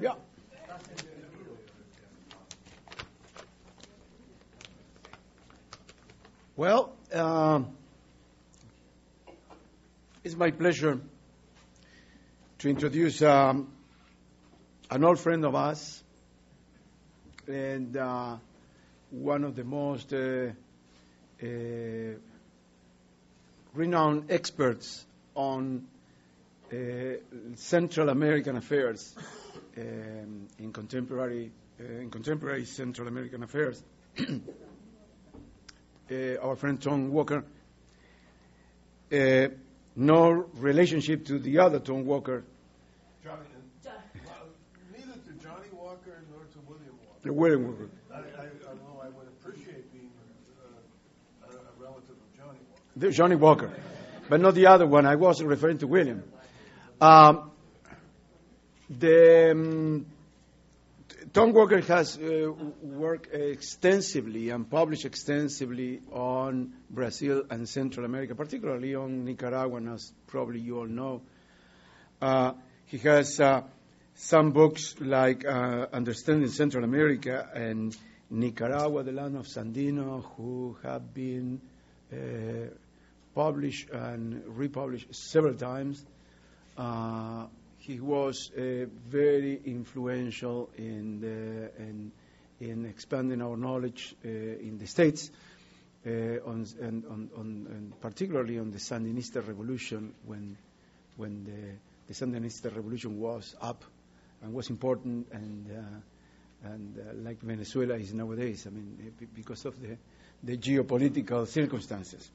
Yeah. Well, um, it's my pleasure to introduce um, an old friend of us and uh, one of the most uh, uh, renowned experts on uh, Central American affairs um, in contemporary uh, in contemporary Central American affairs. Uh, our friend Tom Walker. Uh, no relationship to the other Tom Walker, Johnny, John. well, neither to Johnnie Walker nor to William Walker. the William Walker. I, I, although I would appreciate being uh, a, a relative of Johnnie Walker. The Johnnie Walker, but not the other one. I was referring to William. Um, the um, Tom Walker has uh, worked extensively and published extensively on Brazil and Central America, particularly on Nicaragua, as probably you all know. Uh, he has uh, some books like uh, Understanding Central America and Nicaragua, the land of Sandino, who have been uh, published and republished several times. He was uh, very influential in, the, in, in expanding our knowledge uh, in the States, uh, on, and, on, on, and particularly on the Sandinista revolution when, when the, the Sandinista revolution was up and was important and, uh, and uh, like Venezuela is nowadays, I mean, eh, because of the, the geopolitical circumstances.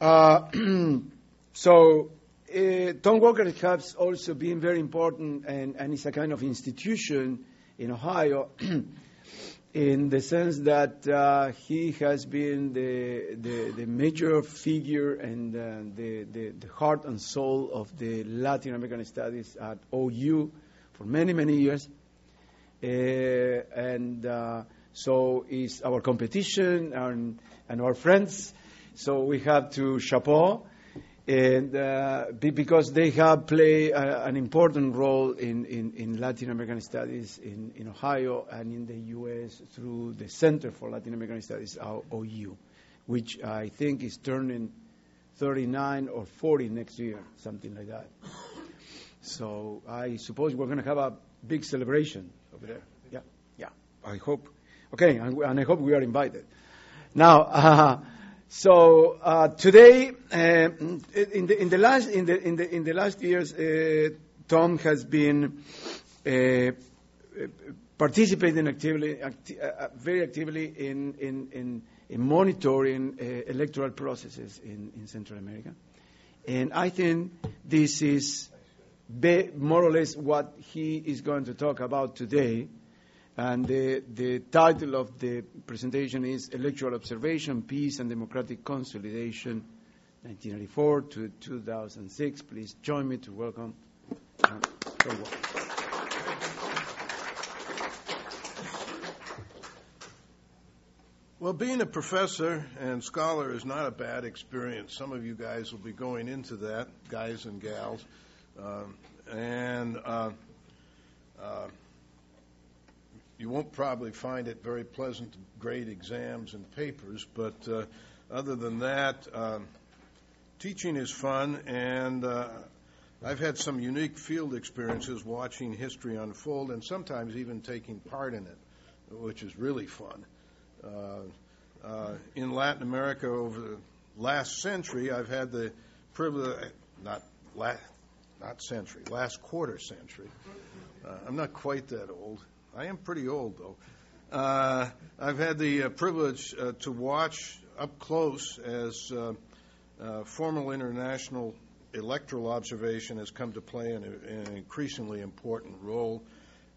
Uh, so uh, Tom Walker has also been very important and, and is a kind of institution in Ohio in the sense that uh, he has been the, the, the major figure and uh, the, the, the heart and soul of the Latin American studies at OU for many, many years. Uh, and uh, so is our competition and, and our friends. So we have to chapeau, and uh, be, because they have played uh, an important role in, in, in Latin American studies in, in Ohio and in the U.S. through the Center for Latin American Studies, OU, which I think is turning 39 or 40 next year, something like that. So I suppose we're going to have a big celebration over there. Yeah, yeah. I hope. Okay, and, and I hope we are invited. Now, uh, so uh, today, uh, in the in the last in the in the in the last years, uh, Tom has been uh, participating actively, acti- uh, uh, very actively in in in, in monitoring uh, electoral processes in, in Central America, and I think this is be, more or less what he is going to talk about today. And the, the title of the presentation is Electoral Observation, Peace and Democratic Consolidation, 1994 to 2006. Please join me to welcome John Well, being a professor and scholar is not a bad experience. Some of you guys will be going into that, guys and gals. Um, and uh, uh, you won't probably find it very pleasant to grade exams and papers, but uh, other than that, um, teaching is fun, and uh, I've had some unique field experiences watching history unfold and sometimes even taking part in it, which is really fun. Uh, uh, in Latin America over the last century, I've had the privilege, not last, not century, last quarter century. Uh, I'm not quite that old. I am pretty old, though. Uh, I've had the uh, privilege uh, to watch up close as uh, uh, formal international electoral observation has come to play an, an increasingly important role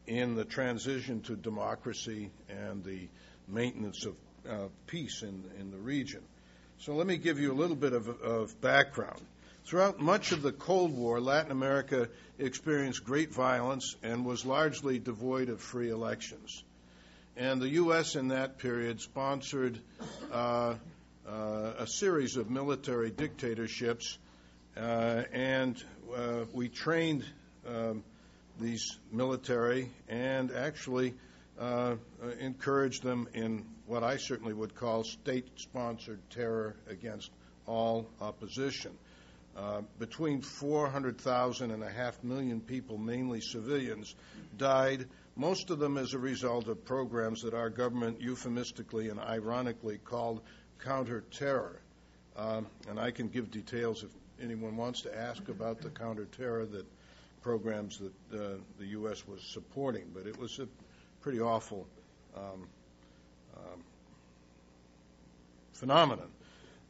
in the transition to democracy and the maintenance of uh, peace in, in the region. So let me give you a little bit of, of background. Throughout much of the Cold War, Latin America experienced great violence and was largely devoid of free elections. And the U.S. in that period sponsored uh, uh, a series of military dictatorships, uh, and uh, we trained um, these military and actually uh, encouraged them in what I certainly would call state sponsored terror against all opposition. Uh, between 400,000 and a half million people, mainly civilians, died, most of them as a result of programs that our government euphemistically and ironically called counterterror. Um, and I can give details if anyone wants to ask about the counterterror that programs that uh, the U.S. was supporting. But it was a pretty awful um, um, phenomenon.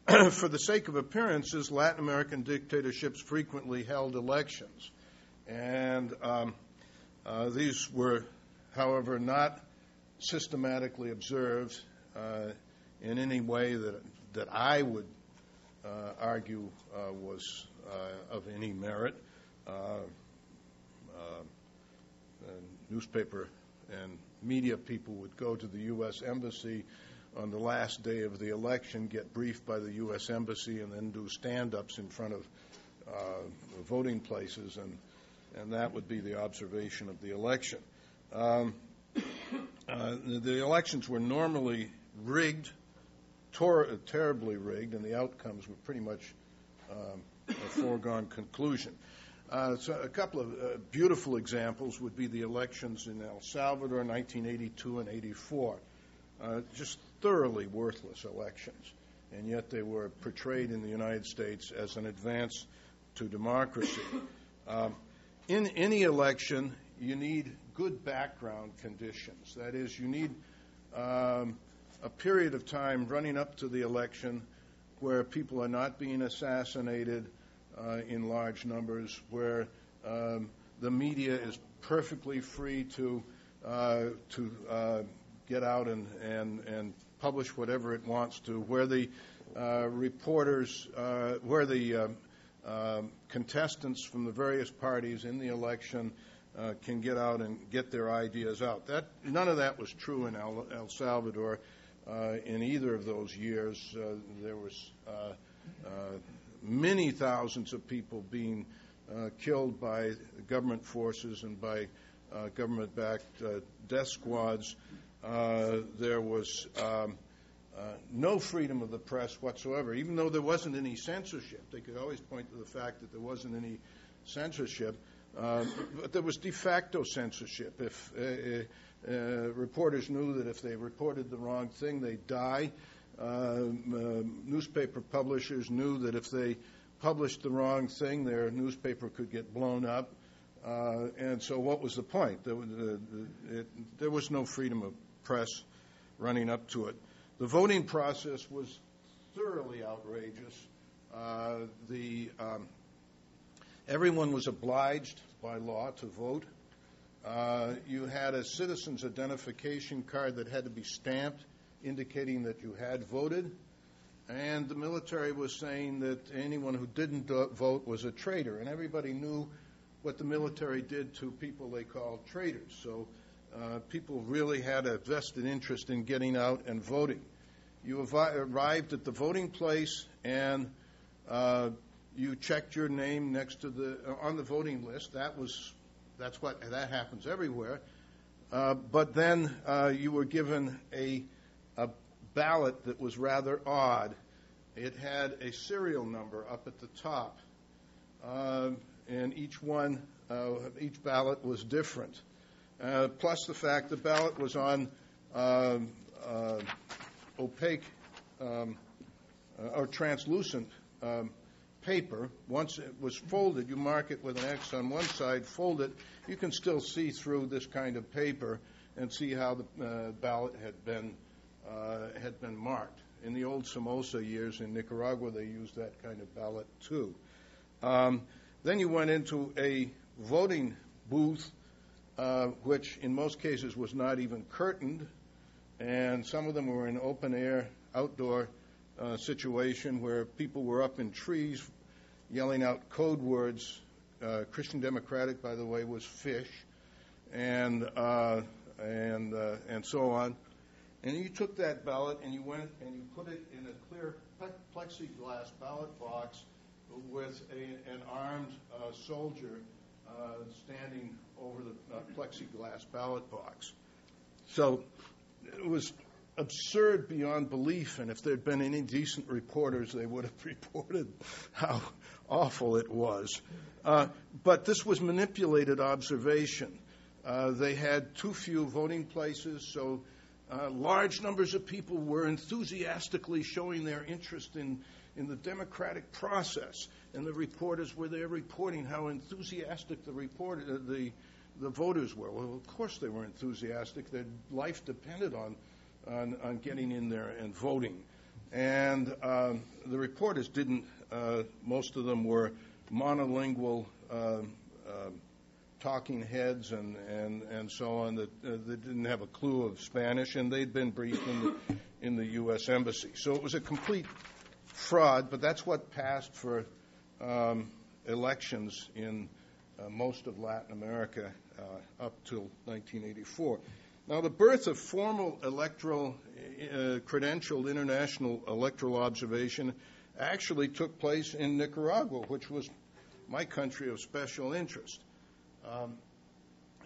For the sake of appearances, Latin American dictatorships frequently held elections. And um, uh, these were, however, not systematically observed uh, in any way that, that I would uh, argue uh, was uh, of any merit. newspaper and media people would go to the U.S. Embassy on the last day of the election, get briefed by the U.S. Embassy, and then do stand ups in front of uh, voting places, and, and that would be the observation of the election. Um, uh, the, elections were normally rigged, tor- terribly rigged, and the outcomes were pretty much um, a foregone conclusion. Uh, so a couple of uh, beautiful examples would be the elections in El Salvador, in 1982 and 84. Uh, just thoroughly worthless elections, and yet they were portrayed in the United States as an advance to democracy. Um, in any election, you need good background conditions. That is, you need um, a period of time running up to the election where people are not being assassinated uh, in large numbers, where um, the media is perfectly free to uh, to uh, get out and, and, and publish whatever it wants to, where the uh, reporters, uh, where the um, um, contestants from the various parties in the election uh, can get out and get their ideas out. That none of that was true in El, El Salvador. Uh, in either of those years, uh, there was uh, many thousands of people being killed by government forces and by government-backed death squads. There was um, uh, no freedom of the press whatsoever, even though there wasn't any censorship. They could always point to the fact that there wasn't any censorship, uh, but there was de facto censorship. If uh, uh, uh reporters knew that if they reported the wrong thing, they'd die, newspaper publishers knew that if they published the wrong thing, their newspaper could get blown up. and so, what was the point? There was, it, there was no freedom of press running up to it. The voting process was thoroughly outrageous. Uh, the, um, everyone was obliged by law to vote. Uh, you had a citizen's identification card that had to be stamped indicating that you had voted. And the military was saying that anyone who didn't vote was a traitor. And everybody knew what the military did to people they called traitors. So uh, people really had a vested interest in getting out and voting. You arrived at the voting place and uh, you checked your name next to the uh, on the voting list. That was that's what that happens everywhere. Uh, but then you were given a, a ballot that was rather odd. It had a serial number up at the top, uh, and each one, uh, each ballot was different. Uh, plus the fact the ballot was on um, uh, opaque um, uh, or translucent um, paper. Once it was folded, you mark it with an X on one side, fold it. You can still see through this kind of paper and see how the uh, ballot had been uh, had been marked. In the old Somoza years in Nicaragua, they used that kind of ballot too. Um, then you went into a voting booth uh, which in most cases was not even curtained, and some of them were in open air, outdoor uh, situation where people were up in trees yelling out code words. Uh, Christian Democratic, by the way, was fish, and uh, and uh, and so on. And you took that ballot and you went and you put it in a clear plexiglass ballot box with a, an armed uh, soldier uh, standing over the uh, plexiglass ballot box. So it was absurd beyond belief, and if there'd been any decent reporters, they would have reported how awful it was. Uh, but this was manipulated observation. Uh, they had too few voting places, so uh, large numbers of people were enthusiastically showing their interest in, in the democratic process, and the reporters were there reporting how enthusiastic the report, uh, the the voters were. Well, of course they were enthusiastic. Their life depended on on, on getting in there and voting. And um, the reporters didn't. Uh, most of them were monolingual. Uh, uh, talking heads and, and, and so on that, uh, didn't have a clue of Spanish, and they'd been briefed in the, in the U.S. Embassy. So it was a complete fraud, but that's what passed for um, elections in uh, most of Latin America uh, up till 1984. Now, the birth of formal electoral, uh, credentialed international electoral observation actually took place in Nicaragua, which was my country of special interest. Um,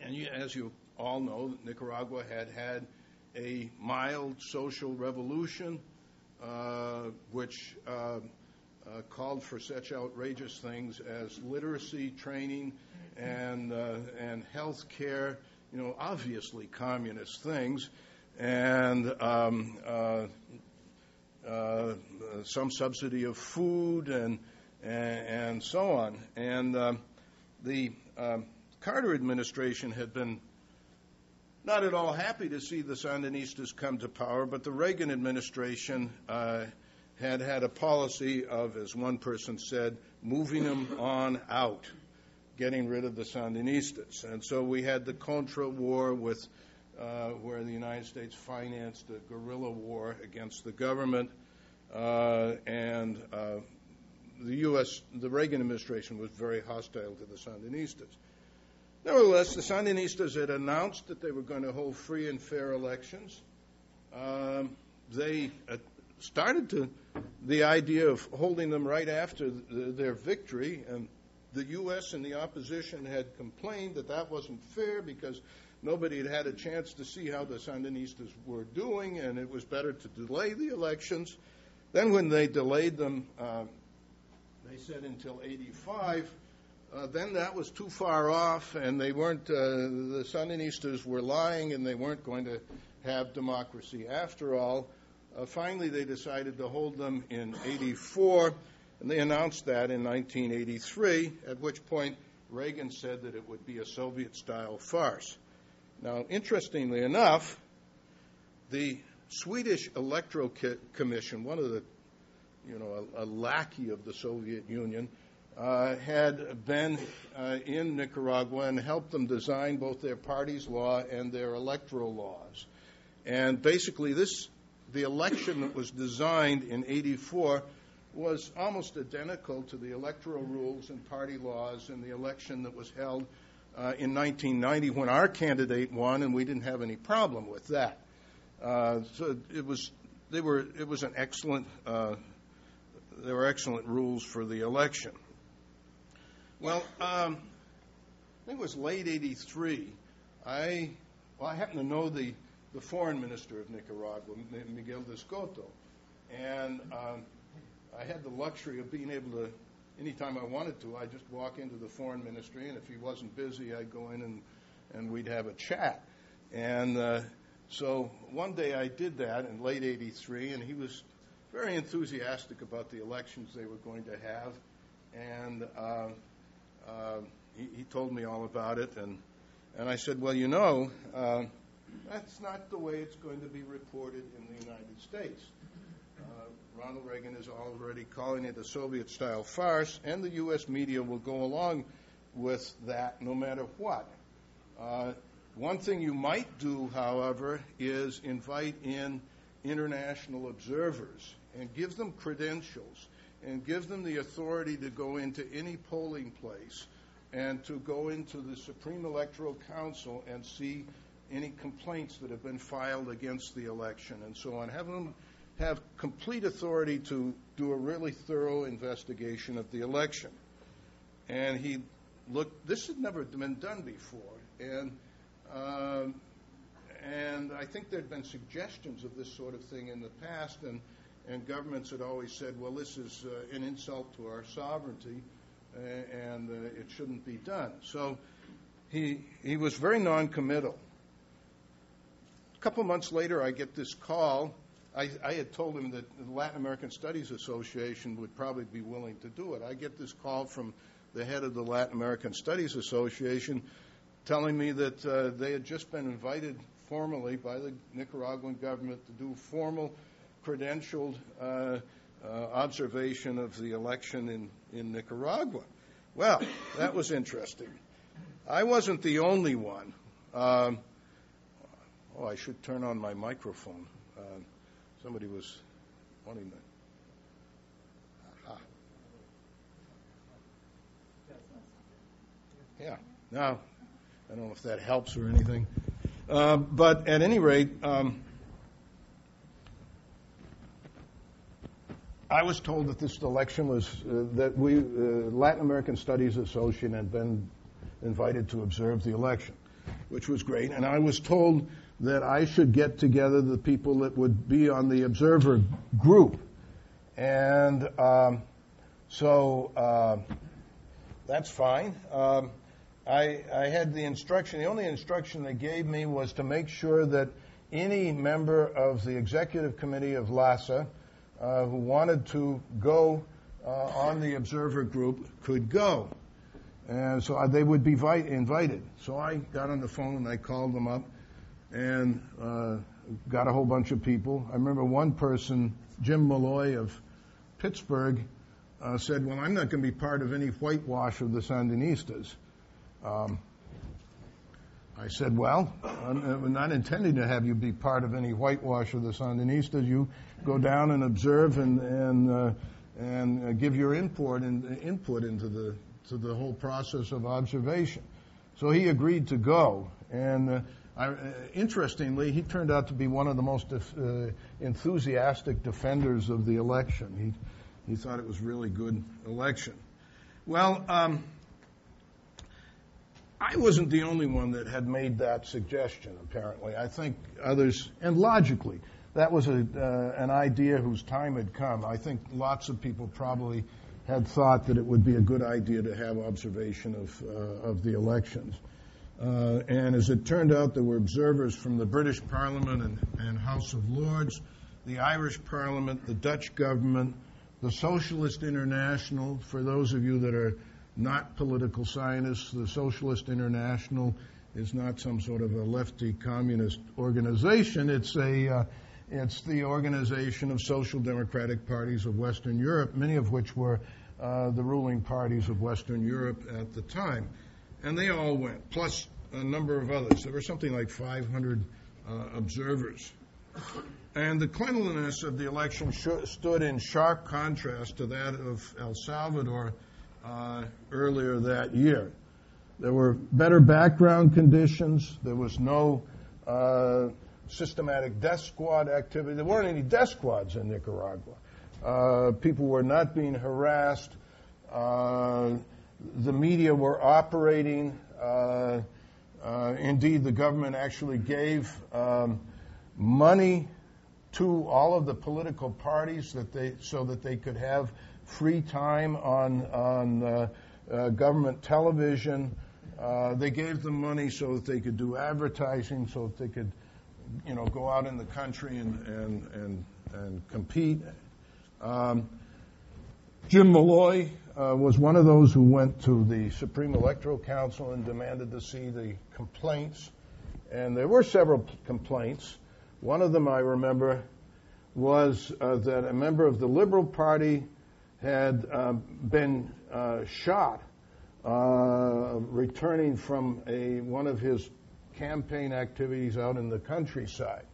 and you, as you all know, Nicaragua had had a mild social revolution, which uh, uh, called for such outrageous things as literacy training and uh, and health care. You know, obviously communist things, and um, uh, uh, some subsidy of food and and, and so on. And um, the um, Carter administration had been not at all happy to see the Sandinistas come to power, but the Reagan administration uh, had had a policy of, as one person said, moving them on out, getting rid of the Sandinistas. And so we had the Contra War with uh, where the United States financed a guerrilla war against the government, uh, and uh, the U.S. the Reagan administration was very hostile to the Sandinistas. Nevertheless, the Sandinistas had announced that they were going to hold free and fair elections. Um, they uh, started to the idea of holding them right after the, their victory, and the U.S. and the opposition had complained that that wasn't fair because nobody had had a chance to see how the Sandinistas were doing, and it was better to delay the elections. Then, when they delayed them, uh, they said until 85 uh, then that was too far off, and they weren't. Uh, the Sandinistas were lying, and they weren't going to have democracy after all. Uh, finally, they decided to hold them in '84, and they announced that in 1983. At which point, Reagan said that it would be a Soviet-style farce. Now, interestingly enough, the Swedish Electoral Commission, one of the, you know, a, a lackey of the Soviet Union uh, had been uh, in Nicaragua and helped them design both their party's law and their electoral laws. And basically, this the election that was designed in '84 was almost identical to the electoral rules and party laws in the election that was held uh, in 1990 when our candidate won, and we didn't have any problem with that. Uh, so it was they were it was an excellent uh, there were excellent rules for the election. Well, um, I think it was late '83. I well, I happen to know the the foreign minister of Nicaragua, Miguel d'Escoto, and um, I had the luxury of being able to, anytime I wanted to, I'd just walk into the foreign ministry, and if he wasn't busy, I'd go in and and we'd have a chat. And uh, so one day I did that in late '83, and he was very enthusiastic about the elections they were going to have, and. Uh, uh, he, he, told me all about it, and and I said, well, you know, uh, that's not the way it's going to be reported in the United States. Uh, Ronald Reagan is already calling it a Soviet-style farce, and the U.S. media will go along with that no matter what. Uh, one thing you might do, however, is invite in international observers and give them credentials and give them the authority to go into any polling place and to go into the Supreme Electoral Council and see any complaints that have been filed against the election and so on. Have them have complete authority to do a really thorough investigation of the election. And he looked. This had never been done before, and um, and I think there had been suggestions of this sort of thing in the past, and and governments had always said, well, this is uh, an insult to our sovereignty, and uh, it shouldn't be done. So he he was very noncommittal. A couple months later, I get this call. I, I had told him that the Latin American Studies Association would probably be willing to do it. I get this call from the head of the Latin American Studies Association telling me that uh, they had just been invited formally by the Nicaraguan government to do formal credentialed uh, uh, observation of the election in, in Nicaragua. Well, that was interesting. I wasn't the only one. Um, oh, I should turn on my microphone. Uh, somebody was wanting to. Yeah. Now, I don't know if that helps or anything. Uh, but at any rate, um, I was told that this election was uh, that we uh, Latin American Studies Association had been invited to observe the election, which was great. And I was told that I should get together the people that would be on the observer group, and um, so uh, that's fine. Um, I, I had the instruction. The only instruction they gave me was to make sure that any member of the executive committee of LASA uh, who wanted to go uh, on the observer group could go. And so they would be vi- invited. So I got on the phone and I called them up and uh, got a whole bunch of people. I remember one person, Jim Malloy of Pittsburgh, uh, said, Well, I'm not going to be part of any whitewash of the Sandinistas. Um, I said, Well, I'm not intending to have you be part of any whitewash of the Sandinistas. You go down and observe and, and, uh, and uh, give your input, and, input into the, to the whole process of observation. So he agreed to go. And uh, I, uh, interestingly, he turned out to be one of the most uh, enthusiastic defenders of the election. He, he thought it was really good election. Well, um, I wasn't the only one that had made that suggestion, apparently. I think others, and logically, that was a, uh, an idea whose time had come. I think lots of people probably had thought that it would be a good idea to have observation of, uh, of the elections. Uh, and as it turned out, there were observers from the British Parliament and, and House of Lords, the Irish Parliament, the Dutch government, the Socialist International, for those of you that are not political scientists. The Socialist International is not some sort of a lefty communist organization. It's a uh, it's the organization of social democratic parties of Western Europe, many of which were uh, the ruling parties of Western Europe at the time, and they all went, plus a number of others. There were something like 500 uh, observers. And the cleanliness of the election sh- stood in sharp contrast to that of El Salvador uh, earlier that year. There were better background conditions. There was no uh, systematic death squad activity. There weren't any death squads in Nicaragua. Uh, people were not being harassed. Uh, the media were operating. Uh, uh, indeed, the government actually gave um, money to all of the political parties that they so that they could have free time on on uh, uh, government television. Uh, they gave them money so that they could do advertising, so that they could, you know, go out in the country and and and, and compete. Um, Jim Malloy uh, was one of those who went to the Supreme Electoral Council and demanded to see the complaints. And there were several complaints. One of them I remember was uh, that a member of the Liberal Party had uh, been uh, shot uh, returning from a, one of his campaign activities out in the countryside.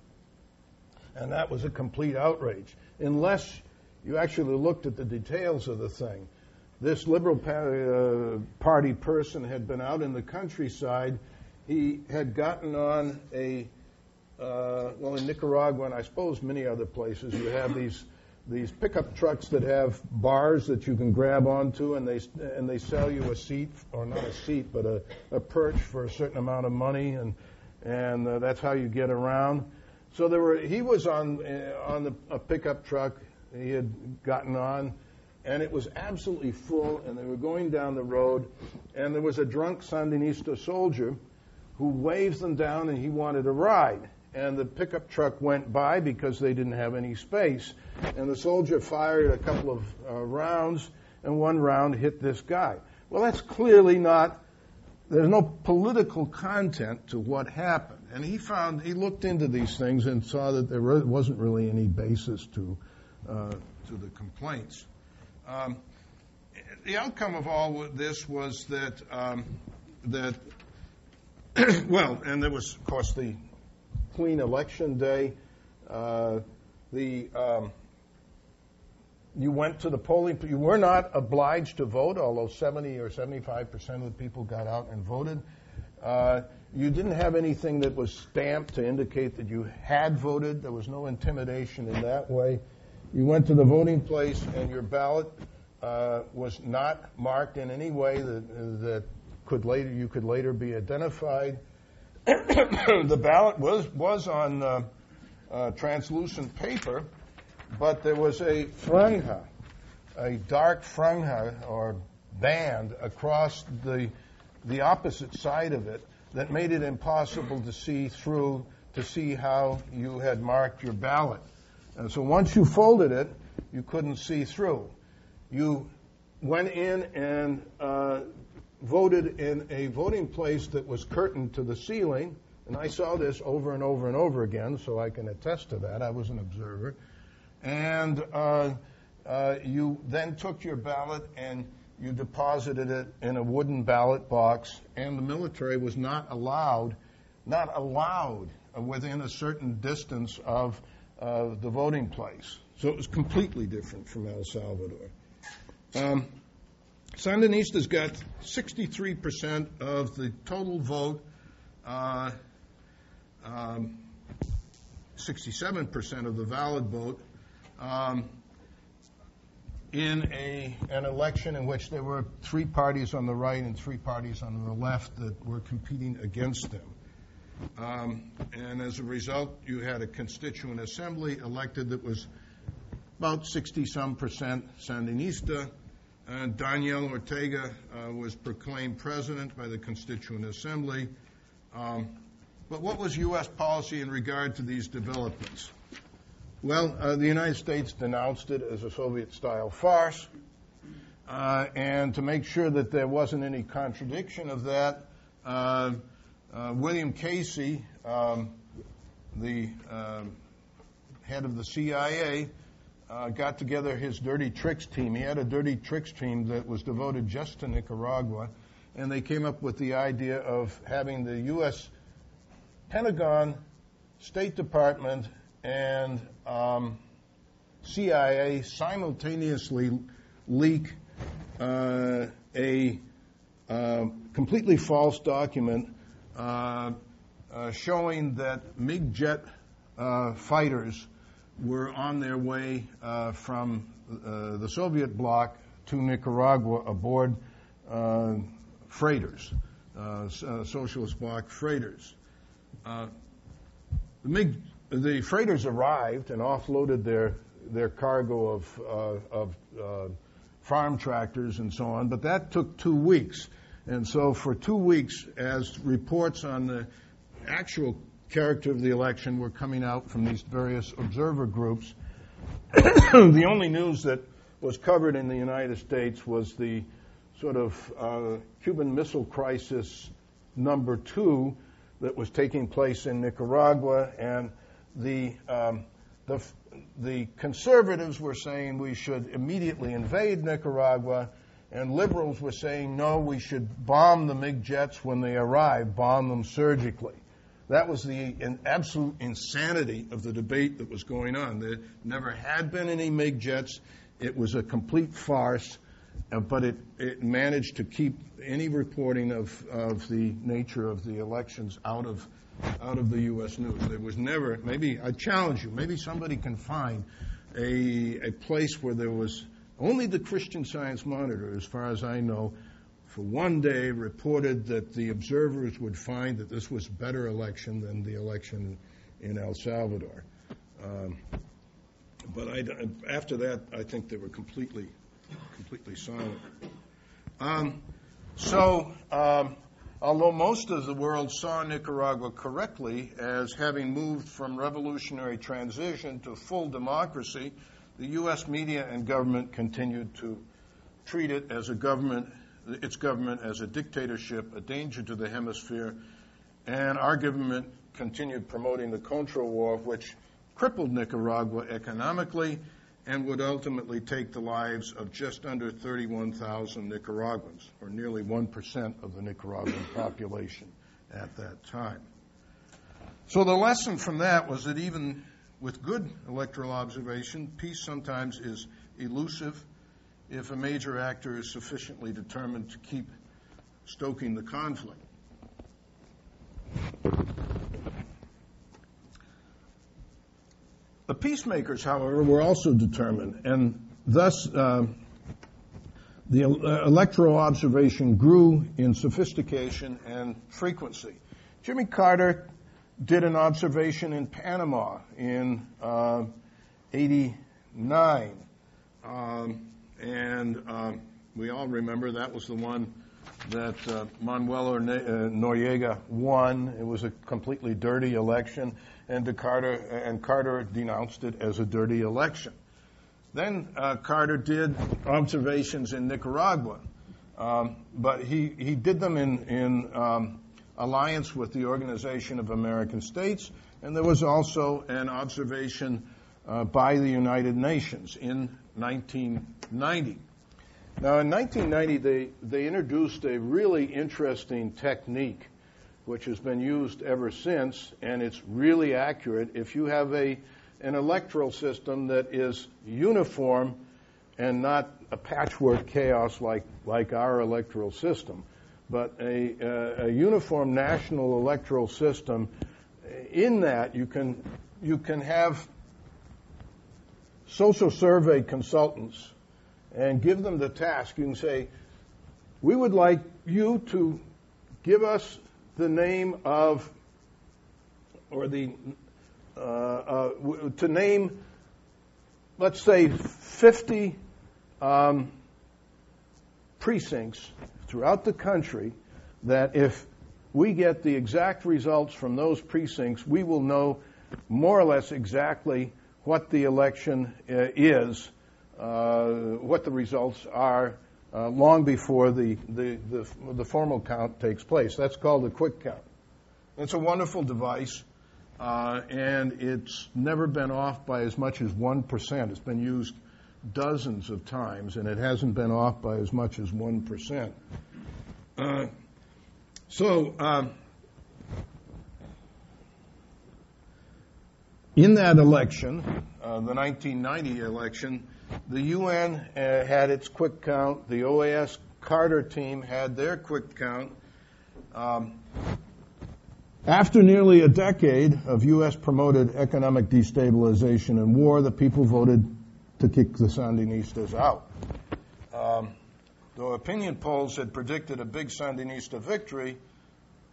And that was a complete outrage. Unless you actually looked at the details of the thing. This Liberal uh, Party person had been out in the countryside. He had gotten on a, uh, well, in Nicaragua and I suppose many other places, you have these these pickup trucks that have bars that you can grab onto, and they and they sell you a seat, or not a seat, but a, a perch for a certain amount of money, and and uh, that's how you get around. So there were. He was on uh, on the, a pickup truck. He had gotten on, and it was absolutely full. And they were going down the road, and there was a drunk Sandinista soldier who waves them down, and he wanted a ride and the pickup truck went by because they didn't have any space. And the soldier fired a couple of uh, rounds, and one round hit this guy. Well, that's clearly not, there's no political content to what happened. And he found, he looked into these things and saw that there wasn't really any basis to, uh, to the complaints. Um, the outcome of all this was that, um, that well, and there was, of course, the clean election day. Uh, the um, you went to the polling. You were not obliged to vote, although 70 or 75 percent of the people got out and voted. Uh, you didn't have anything that was stamped to indicate that you had voted. There was no intimidation in that way. You went to the voting place, and your ballot uh, was not marked in any way that, that could later you could later be identified. the ballot was was on uh, uh, translucent paper, but there was a franja, a dark franja or band across the the opposite side of it that made it impossible to see through to see how you had marked your ballot. And so once you folded it, you couldn't see through. You went in and uh, voted in a voting place that was curtained to the ceiling, and I saw this over and over and over again, so I can attest to that. I was an observer. And uh, uh, you then took your ballot and you deposited it in a wooden ballot box, and the military was not allowed, not allowed within a certain distance of uh, the voting place. So it was completely different from El Salvador. Um, Sandinistas got 63% of the total vote, uh, um, 67% of the valid vote, um, in a, an election in which there were three parties on the right and three parties on the left that were competing against them. Um, and as a result, you had a constituent assembly elected that was about 60 some percent Sandinista, Daniel Ortega uh, was proclaimed president by the Constituent Assembly. Um, but what was U.S. policy in regard to these developments? Well, uh, the United States denounced it as a Soviet style farce. Uh, and to make sure that there wasn't any contradiction of that, uh, uh, William Casey, um, the um, head of the CIA, uh, got together his dirty tricks team. He had a dirty tricks team that was devoted just to Nicaragua, and they came up with the idea of having the U.S. Pentagon, State Department, and um, CIA simultaneously leak uh, a uh, completely false document uh, uh showing that MiG jet uh, fighters were on their way uh, from uh, the Soviet bloc to Nicaragua aboard uh, freighters, uh, uh, socialist bloc freighters. Uh, the, MiG, the freighters arrived and offloaded their their cargo of of farm tractors and so on, but that took two weeks. And so for two weeks, as reports on the actual character of the election were coming out from these various observer groups. the only news that was covered in the United States was the sort of uh, Cuban Missile Crisis number two that was taking place in Nicaragua, and the um, the the conservatives were saying we should immediately invade Nicaragua, and liberals were saying no, we should bomb the MiG jets when they arrive, bomb them surgically. That was the absolute insanity of the debate that was going on. There never had been any MiG jets. It was a complete farce, uh, but it, it managed to keep any reporting of, of the nature of the elections out of out of the U.S. news. There was never, maybe, I challenge you, maybe somebody can find a, a place where there was only the Christian Science Monitor, as far as I know, for one day reported that the observers would find that this was a better election than the election in El Salvador. Um, but I, after that, I think they were completely, completely silent. Um, so, um, although most of the world saw Nicaragua correctly as having moved from revolutionary transition to full democracy, the U.S. media and government continued to treat it as a government, its government as a dictatorship, a danger to the hemisphere, and our government continued promoting the Contra War, which crippled Nicaragua economically and would ultimately take the lives of just under 31,000 Nicaraguans, or nearly 1% of the Nicaraguan population at that time. So the lesson from that was that even with good electoral observation, peace sometimes is elusive if a major actor is sufficiently determined to keep stoking the conflict. The peacemakers, however, were also determined, and thus uh, the electoral observation grew in sophistication and frequency. Jimmy Carter did an observation in Panama in uh, 89. Um, and um, we all remember that was the one that uh, Manuel uh, Noriega won. It was a completely dirty election and Carter and Carter denounced it as a dirty election. Then uh, Carter did observations in Nicaragua, um, but he, he did them in, in um, alliance with the Organization of American States, and there was also an observation uh, by the United Nations in 1990. Now, in 1990, they, they introduced a really interesting technique which has been used ever since, and it's really accurate. If you have a, an electoral system that is uniform and not a patchwork chaos like, like our electoral system, but a, a, a uniform national electoral system, in that you can, you can have social survey consultants and give them the task. You can say, we would like you to give us the name of, or the, uh, uh, to name, let's say, 50 um, precincts throughout the country that if we get the exact results from those precincts, we will know more or less exactly what the election uh, is, uh, what the results are, uh, long before the, the, the, the, formal count takes place. That's called a quick count. It's a wonderful device, and it's never been off by as much as 1%. It's been used dozens of times, and it hasn't been off by as much as 1%. Uh, so, um, in that election, uh, the 1990 election, the UN uh, had its quick count. The OAS Carter team had their quick count. Um, after nearly a decade of U.S. promoted economic destabilization and war, the people voted to kick the Sandinistas out. Um, though opinion polls had predicted a big Sandinista victory,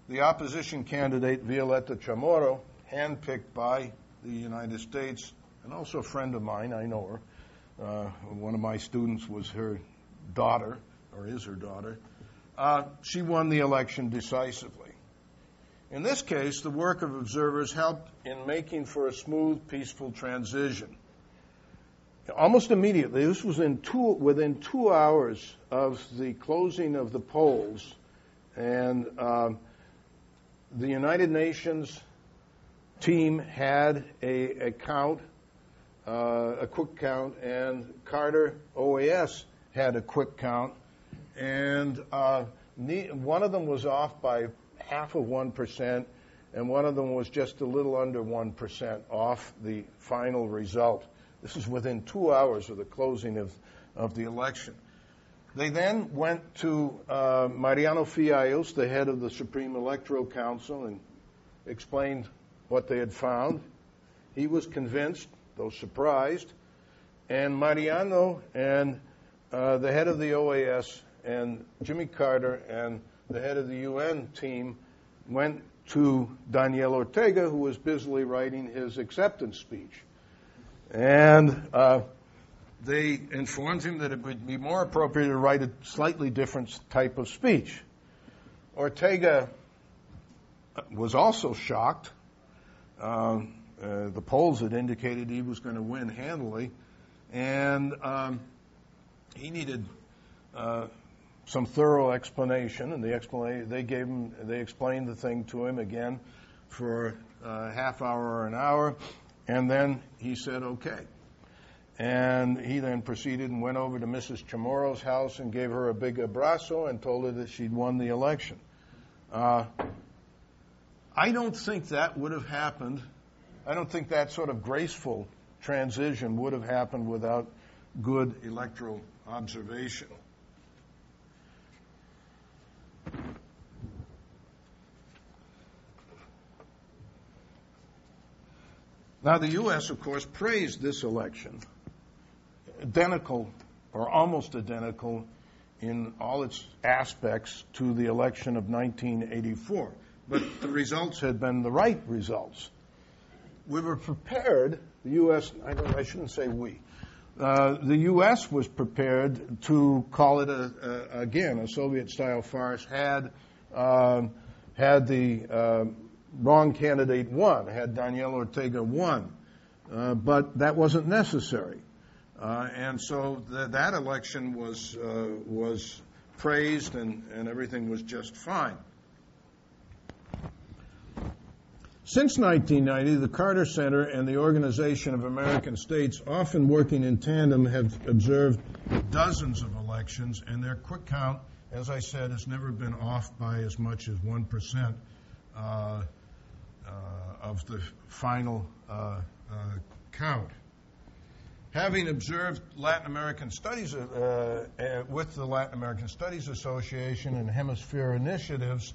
the opposition candidate Violeta Chamorro, handpicked by the United States, and also a friend of mine, I know her, uh, one of my students was her daughter, or is her daughter. Uh, she won the election decisively. In this case, the work of observers helped in making for a smooth, peaceful transition. Almost immediately, this was in two, within two hours of the closing of the polls, and uh, the United Nations team had a, count uh, a quick count, and Carter OAS had a quick count, and uh, one of them was off by half of one percent, and one of them was just a little under one percent off the final result. This is within two hours of the closing of, of the election. They then went to uh, Mariano Fiallos, the head of the Supreme Electoral Council, and explained what they had found. He was convinced though surprised, and Mariano and uh, the head of the OAS and Jimmy Carter and the head of the UN team went to Daniel Ortega, who was busily writing his acceptance speech. And uh, they informed him that it would be more appropriate to write a slightly different type of speech. Ortega was also shocked. Um, uh, the polls had indicated he was going to win handily, and um, he needed uh, some thorough explanation. And the explanation they gave him, they explained the thing to him again for a half hour or an hour, and then he said, "Okay." And he then proceeded and went over to Mrs. Chamorro's house and gave her a big abrazo and told her that she'd won the election. Uh, I don't think that would have happened. I don't think that sort of graceful transition would have happened without good electoral observation. Now, the U.S., of course, praised this election, identical or almost identical in all its aspects to the election of 1984. But the results had been the right results. We were prepared, the U.S., I, I shouldn't say we, uh, the U.S. was prepared to call it, a, a again, a Soviet style farce had, uh, had the uh, wrong candidate won, had Daniel Ortega won. Uh, but that wasn't necessary. Uh, and so th- that election was, uh, was praised and, and everything was just fine. Since 1990, the Carter Center and the Organization of American States, often working in tandem, have observed dozens of elections, and their quick count, as I said, has never been off by as much as 1% uh, uh, of the final uh, uh, count. Having observed Latin American Studies uh, uh, with the Latin American Studies Association and Hemisphere initiatives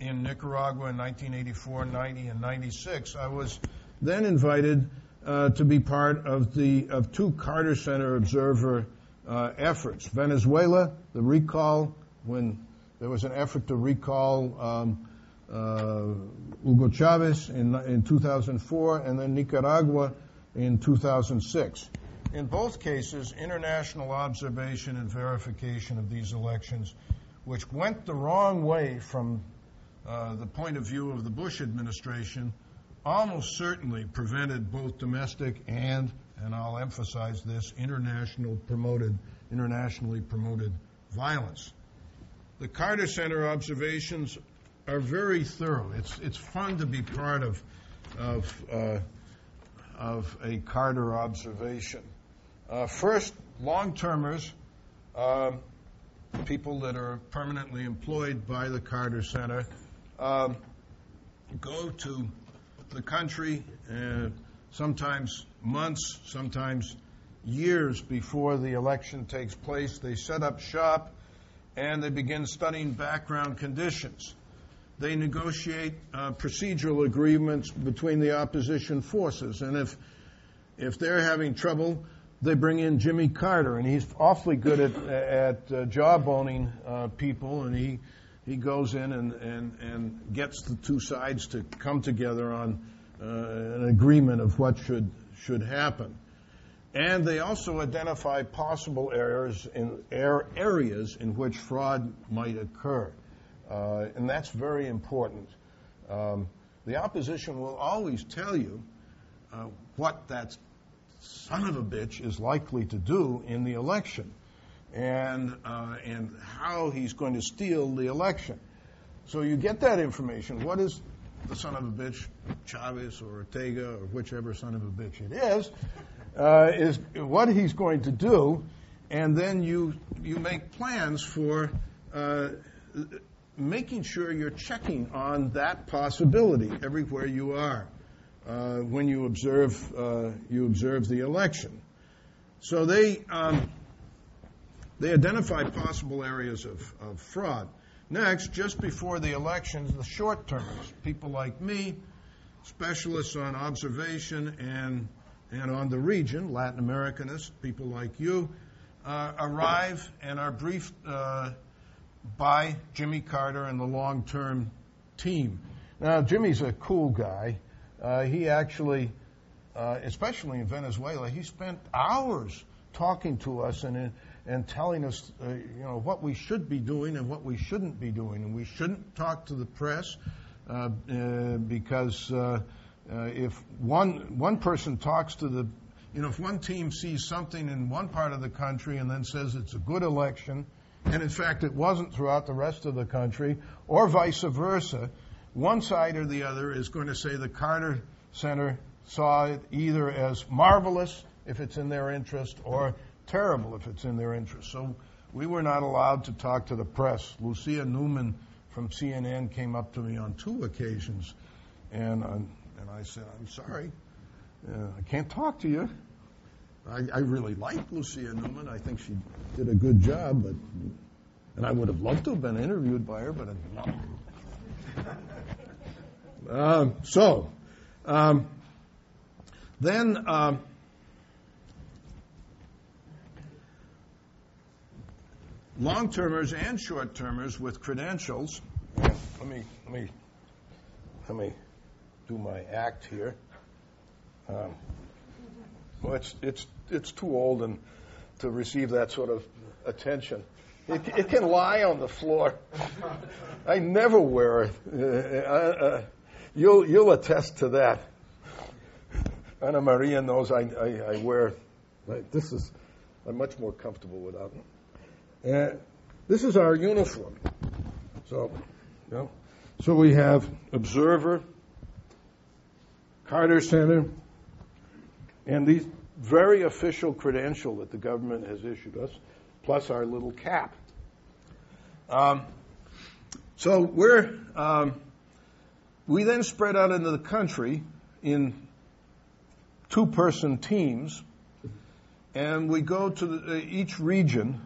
in Nicaragua in 1984, 90, and 96, I was then invited uh, to be part of the of two Carter Center observer uh, efforts. Venezuela, the recall when there was an effort to recall um, uh, Hugo Chavez in, in 2004, and then Nicaragua in 2006. In both cases, international observation and verification of these elections, which went the wrong way from uh, the point of view of the Bush administration, almost certainly prevented both domestic and, and I'll emphasize this, international promoted, internationally promoted violence. The Carter Center observations are very thorough. It's it's fun to be part of of uh, of a Carter observation. Uh, first, long termers, uh, people that are permanently employed by the Carter Center, um, go to the country uh, sometimes months, sometimes years before the election takes place. They set up shop and they begin studying background conditions they negotiate uh, procedural agreements between the opposition forces. And if if they're having trouble, they bring in Jimmy Carter, and he's awfully good at at uh, jawboning uh, people, and he he goes in and, and, and gets the two sides to come together on uh, an agreement of what should should happen. And they also identify possible errors in er, areas in which fraud might occur. Uh, and that's very important. Um, the opposition will always tell you uh, what that son of a bitch is likely to do in the election and, uh, and how he's going to steal the election. So you get that information. What is the son of a bitch, Chavez or Ortega or whichever son of a bitch it is, uh, is what he's going to do, and then you you make plans for uh, making sure you're checking on that possibility everywhere you are uh, when you observe uh, you observe the election. So they um, they identify possible areas of, of fraud. Next, just before the elections, the short termers, people like me, specialists on observation and and on the region, Latin Americanists, people like you, uh, arrive and are briefed uh, by Jimmy Carter and the long term team. Now, Jimmy's a cool guy. Uh, he actually, uh, especially in Venezuela, he spent hours talking to us and, and telling us, uh, you know, what we should be doing and what we shouldn't be doing. And we shouldn't talk to the press uh, because if one, one person talks to the you know, if one team sees something in one part of the country and then says it's a good election, and in fact it wasn't throughout the rest of the country, or vice versa, one side or the other is going to say the Carter Center saw it either as marvelous if it's in their interest or terrible if it's in their interest. So we were not allowed to talk to the press. Lucia Newman from CNN came up to me on two occasions, and, uh, and I said, I'm sorry. Uh, I can't talk to you. I, I really like Lucia Newman. I think she did a good job, but and I would have loved to have been interviewed by her, but I, no. Um, so, um, then um, long termers and short termers with credentials. Let me let me let me do my act here. Um, well, it's it's it's too old and to receive that sort of attention. It, it can lie on the floor. I never wear it. Uh, uh, uh, you'll you'll attest to that. Anna Maria knows I, I, I wear. Right, this is I'm much more comfortable without it. This is our uniform. So, you know, so we have observer, Carter Center, and these very official credential that the government has issued us, plus our little cap. Um, so we're um, we then spread out into the country in two-person teams, and we go to the, uh, each region,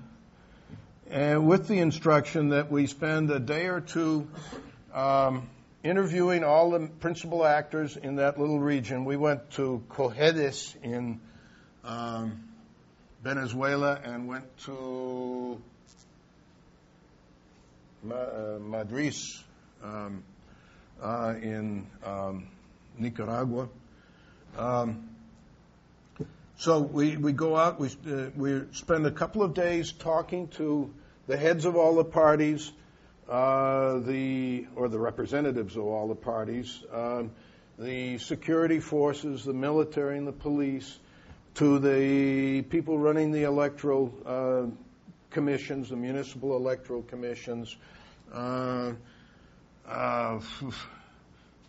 and with the instruction that we spend a day or two. Um, interviewing all the principal actors in that little region. We went to Cojedes in um, Venezuela and went to Ma- uh, Madriz um, in um, Nicaragua. Um, so we, we go out, we, uh, we spend a couple of days talking to the heads of all the parties, uh, the or the representatives of all the parties, um, the security forces, the military, and the police, to the people running the electoral uh, commissions, the municipal electoral commissions, uh,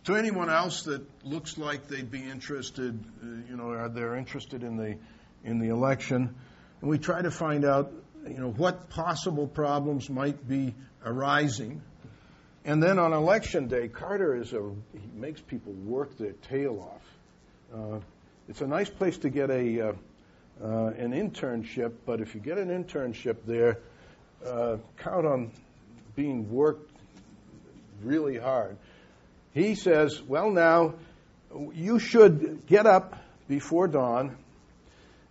to anyone else that looks like they'd be interested, uh, you know, are they're interested in the in the election, and we try to find out, you know, what possible problems might be arising. And then on election day, Carter is a he makes people work their tail off. Uh, it's a nice place to get a uh, uh, an internship, but if you get an internship there, uh, count on being worked really hard. He says, "Well, now you should get up before dawn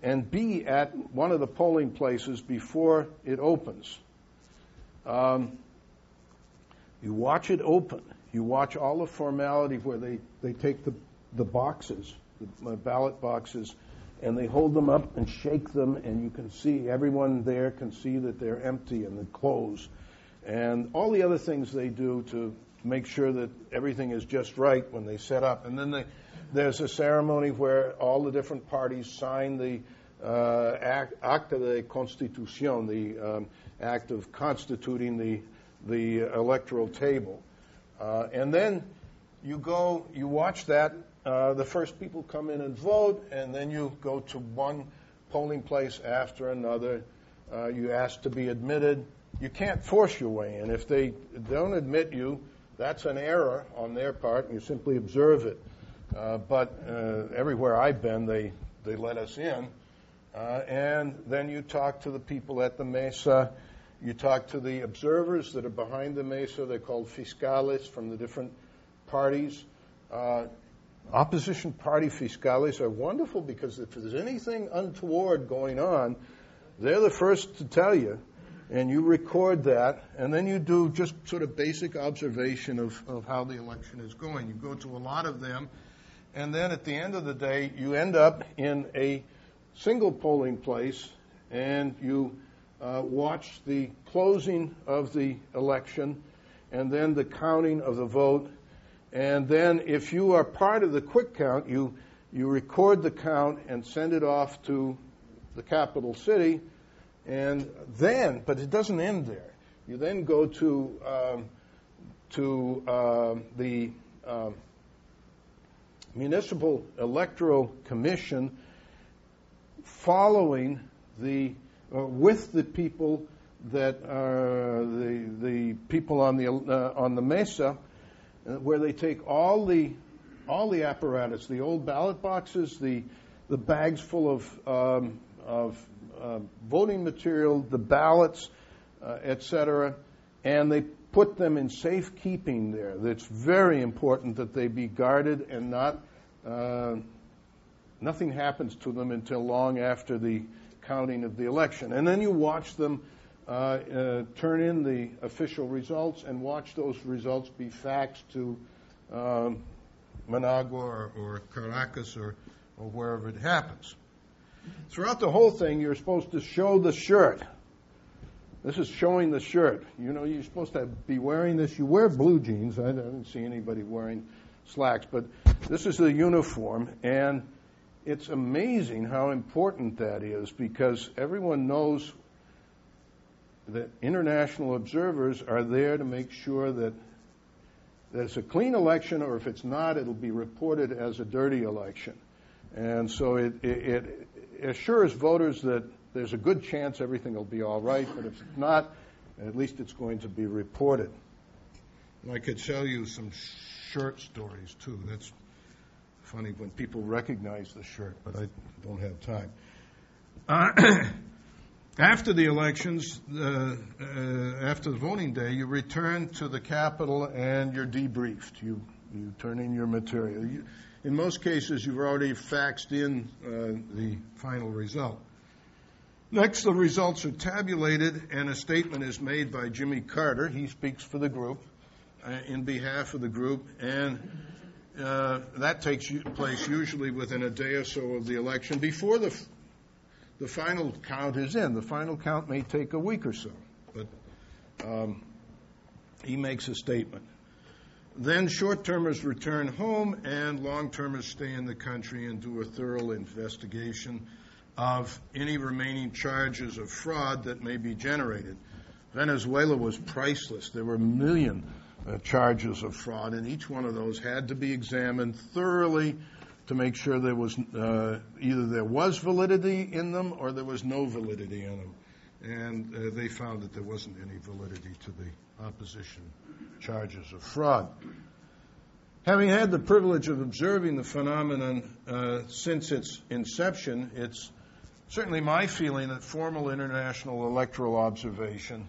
and be at one of the polling places before it opens." Um, you watch it open. You watch all the formality where they, they take the, the boxes the ballot boxes, and they hold them up and shake them, and you can see everyone there can see that they're empty and they're closed, and all the other things they do to make sure that everything is just right when they set up. And then they, there's a ceremony where all the different parties sign the uh, act, Acta de Constitución, the um, act of constituting the the electoral table, uh, and then you go, you watch that uh, the first people come in and vote, and then you go to one polling place after another. Uh, you ask to be admitted. You can't force your way in. If they don't admit you, that's an error on their part, and you simply observe it. Uh, but uh, everywhere I've been, they, they let us in. Uh, and then you talk to the people at the mesa. You talk to the observers that are behind the mesa. They're called fiscales from the different parties. Uh, opposition party fiscales are wonderful because if there's anything untoward going on, they're the first to tell you, and you record that, and then you do just sort of basic observation of, of how the election is going. You go to a lot of them, and then at the end of the day, you end up in a single polling place, and you uh, watch the closing of the election, and then the counting of the vote and then if you are part of the quick count, you, you record the count and send it off to the capital city. And then, but it doesn't end there. You then go to, um, to uh, the uh, Municipal Electoral Commission following the, uh, with the people that are the, the people on the, uh, on the mesa uh, where they take all the all the apparatus, the old ballot boxes, the the bags full of um, of uh, voting material, the ballots, uh, etc., and they put them in safekeeping there. It's very important that they be guarded and not uh, nothing happens to them until long after the counting of the election. And then you watch them uh, uh, turn in the official results and watch those results be faxed to um, Managua or, or Caracas or, or wherever it happens. Throughout the whole thing, you're supposed to show the shirt. This is showing the shirt. You know, you're supposed to be wearing this. You wear blue jeans. I didn't see anybody wearing slacks, but this is the uniform, and it's amazing how important that is because everyone knows that international observers are there to make sure that, it's a clean election, or if it's not, it'll be reported as a dirty election. And so it, it, it assures voters that there's a good chance everything will be all right, but if not, at least it's going to be reported. I could tell you some shirt stories too. That's funny when people recognize the shirt, but I don't have time. Uh, After the elections, uh, uh, after the voting day, you return to the capital and you're debriefed. You, you turn in your material. You, in most cases, you've already faxed in uh, the final result. Next, the results are tabulated and a statement is made by Jimmy Carter. He speaks for the group, uh, in behalf of the group, and uh, that takes place usually within a day or so of the election before the the final count is in. The final count may take a week or so, but um, he makes a statement. Then short termers return home and long termers stay in the country and do a thorough investigation of any remaining charges of fraud that may be generated. Venezuela was priceless. There were a million uh, charges of fraud, and each one of those had to be examined thoroughly to make sure there was uh, either there was validity in them or there was no validity in them. And uh, they found that there wasn't any validity to the opposition charges of fraud. Having had the privilege of observing the phenomenon uh, since its inception, it's certainly my feeling that formal international electoral observation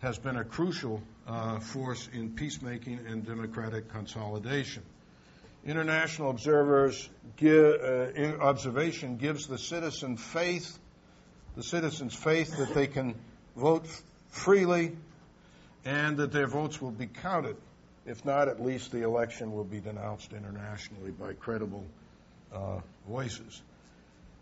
has been a crucial uh, force in peacemaking and democratic consolidation international observers give, uh, observation gives the citizen faith, the citizens faith that they can vote freely and that their votes will be counted. If not, at least the election will be denounced internationally by credible uh, voices.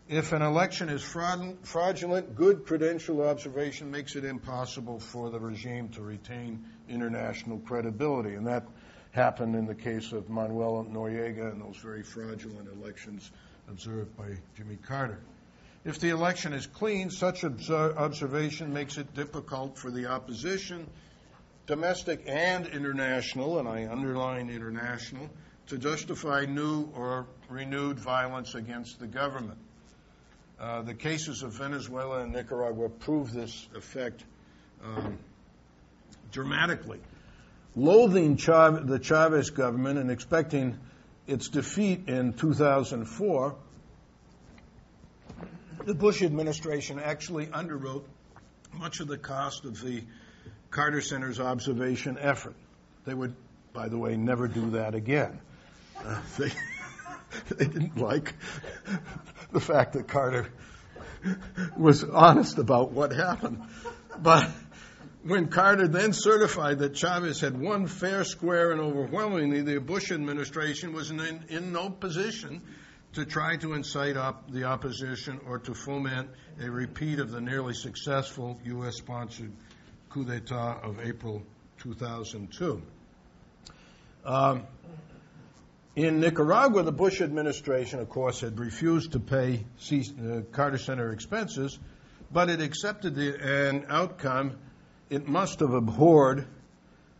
If an election is fraudulent, good credential observation makes it impossible for the regime to retain international credibility. And that happened in the case of Manuel Noriega and those very fraudulent elections observed by Jimmy Carter. If the election is clean, such observation makes it difficult for the opposition, domestic and international, and I underline international, to justify new or renewed violence against the government. Uh, the cases of Venezuela and Nicaragua prove this effect um, dramatically loathing the Chavez government and expecting its defeat in 2004, the Bush administration actually underwrote much of the cost of the Carter Center's observation effort. They would, by the way, never do that again. Uh, they, they didn't like the fact that Carter was honest about what happened. But when Carter then certified that Chavez had won fair, square, and overwhelmingly, the Bush administration was in, in no position to try to incite up the opposition or to foment a repeat of the nearly successful U.S. sponsored coup d'etat of April 2002. Um, in Nicaragua, the Bush administration, of course, had refused to pay C- uh, Carter Center expenses, but it accepted the, an outcome it must have abhorred.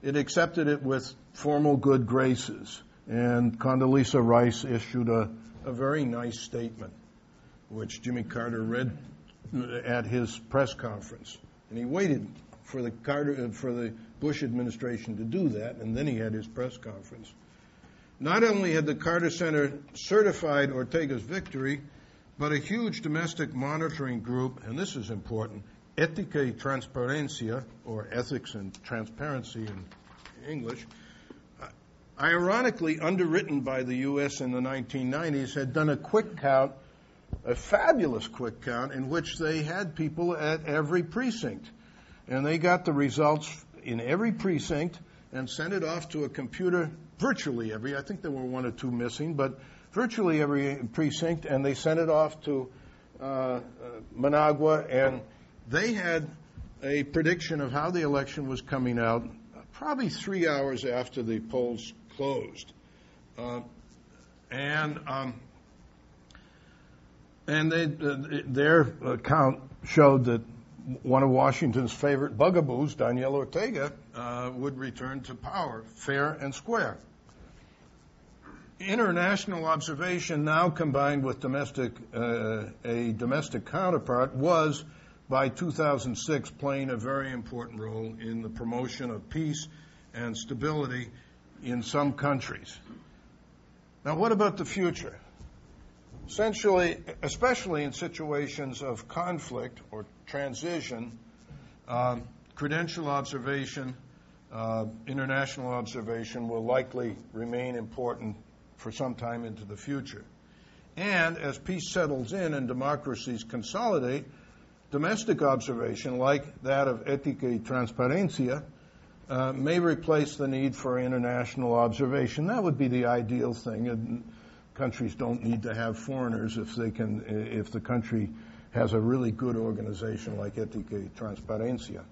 It accepted it with formal good graces. And Condoleezza Rice issued a, a very nice statement, which Jimmy Carter read at his press conference. And he waited for the Carter uh, for the Bush administration to do that, and then he had his press conference. Not only had the Carter Center certified Ortega's victory, but a huge domestic monitoring group, and this is important, Ética y Transparencia, or Ethics and Transparency in English, ironically underwritten by the U.S. in the 1990s, had done a quick count, a fabulous quick count, in which they had people at every precinct. And they got the results in every precinct and sent it off to a computer virtually every, I think there were one or two missing, but virtually every precinct, and they sent it off to uh, Managua, and they had a prediction of how the election was coming out probably three hours after the polls closed. And um, and uh, their account showed that one of Washington's favorite bugaboos, Daniel Ortega, uh, would return to power, fair and square. International observation, now combined with domestic, uh, a domestic counterpart, was by 2006 playing a very important role in the promotion of peace and stability in some countries. Now, what about the future? Essentially, especially in situations of conflict or transition, um, credential observation, uh, international observation will likely remain important for some time into the future. And as peace settles in and democracies consolidate, domestic observation, like that of Ética y Transparencia, uh, may replace the need for international observation. That would be the ideal thing. And countries don't need to have foreigners if they can, if the country has a really good organization like Ética y Transparencia.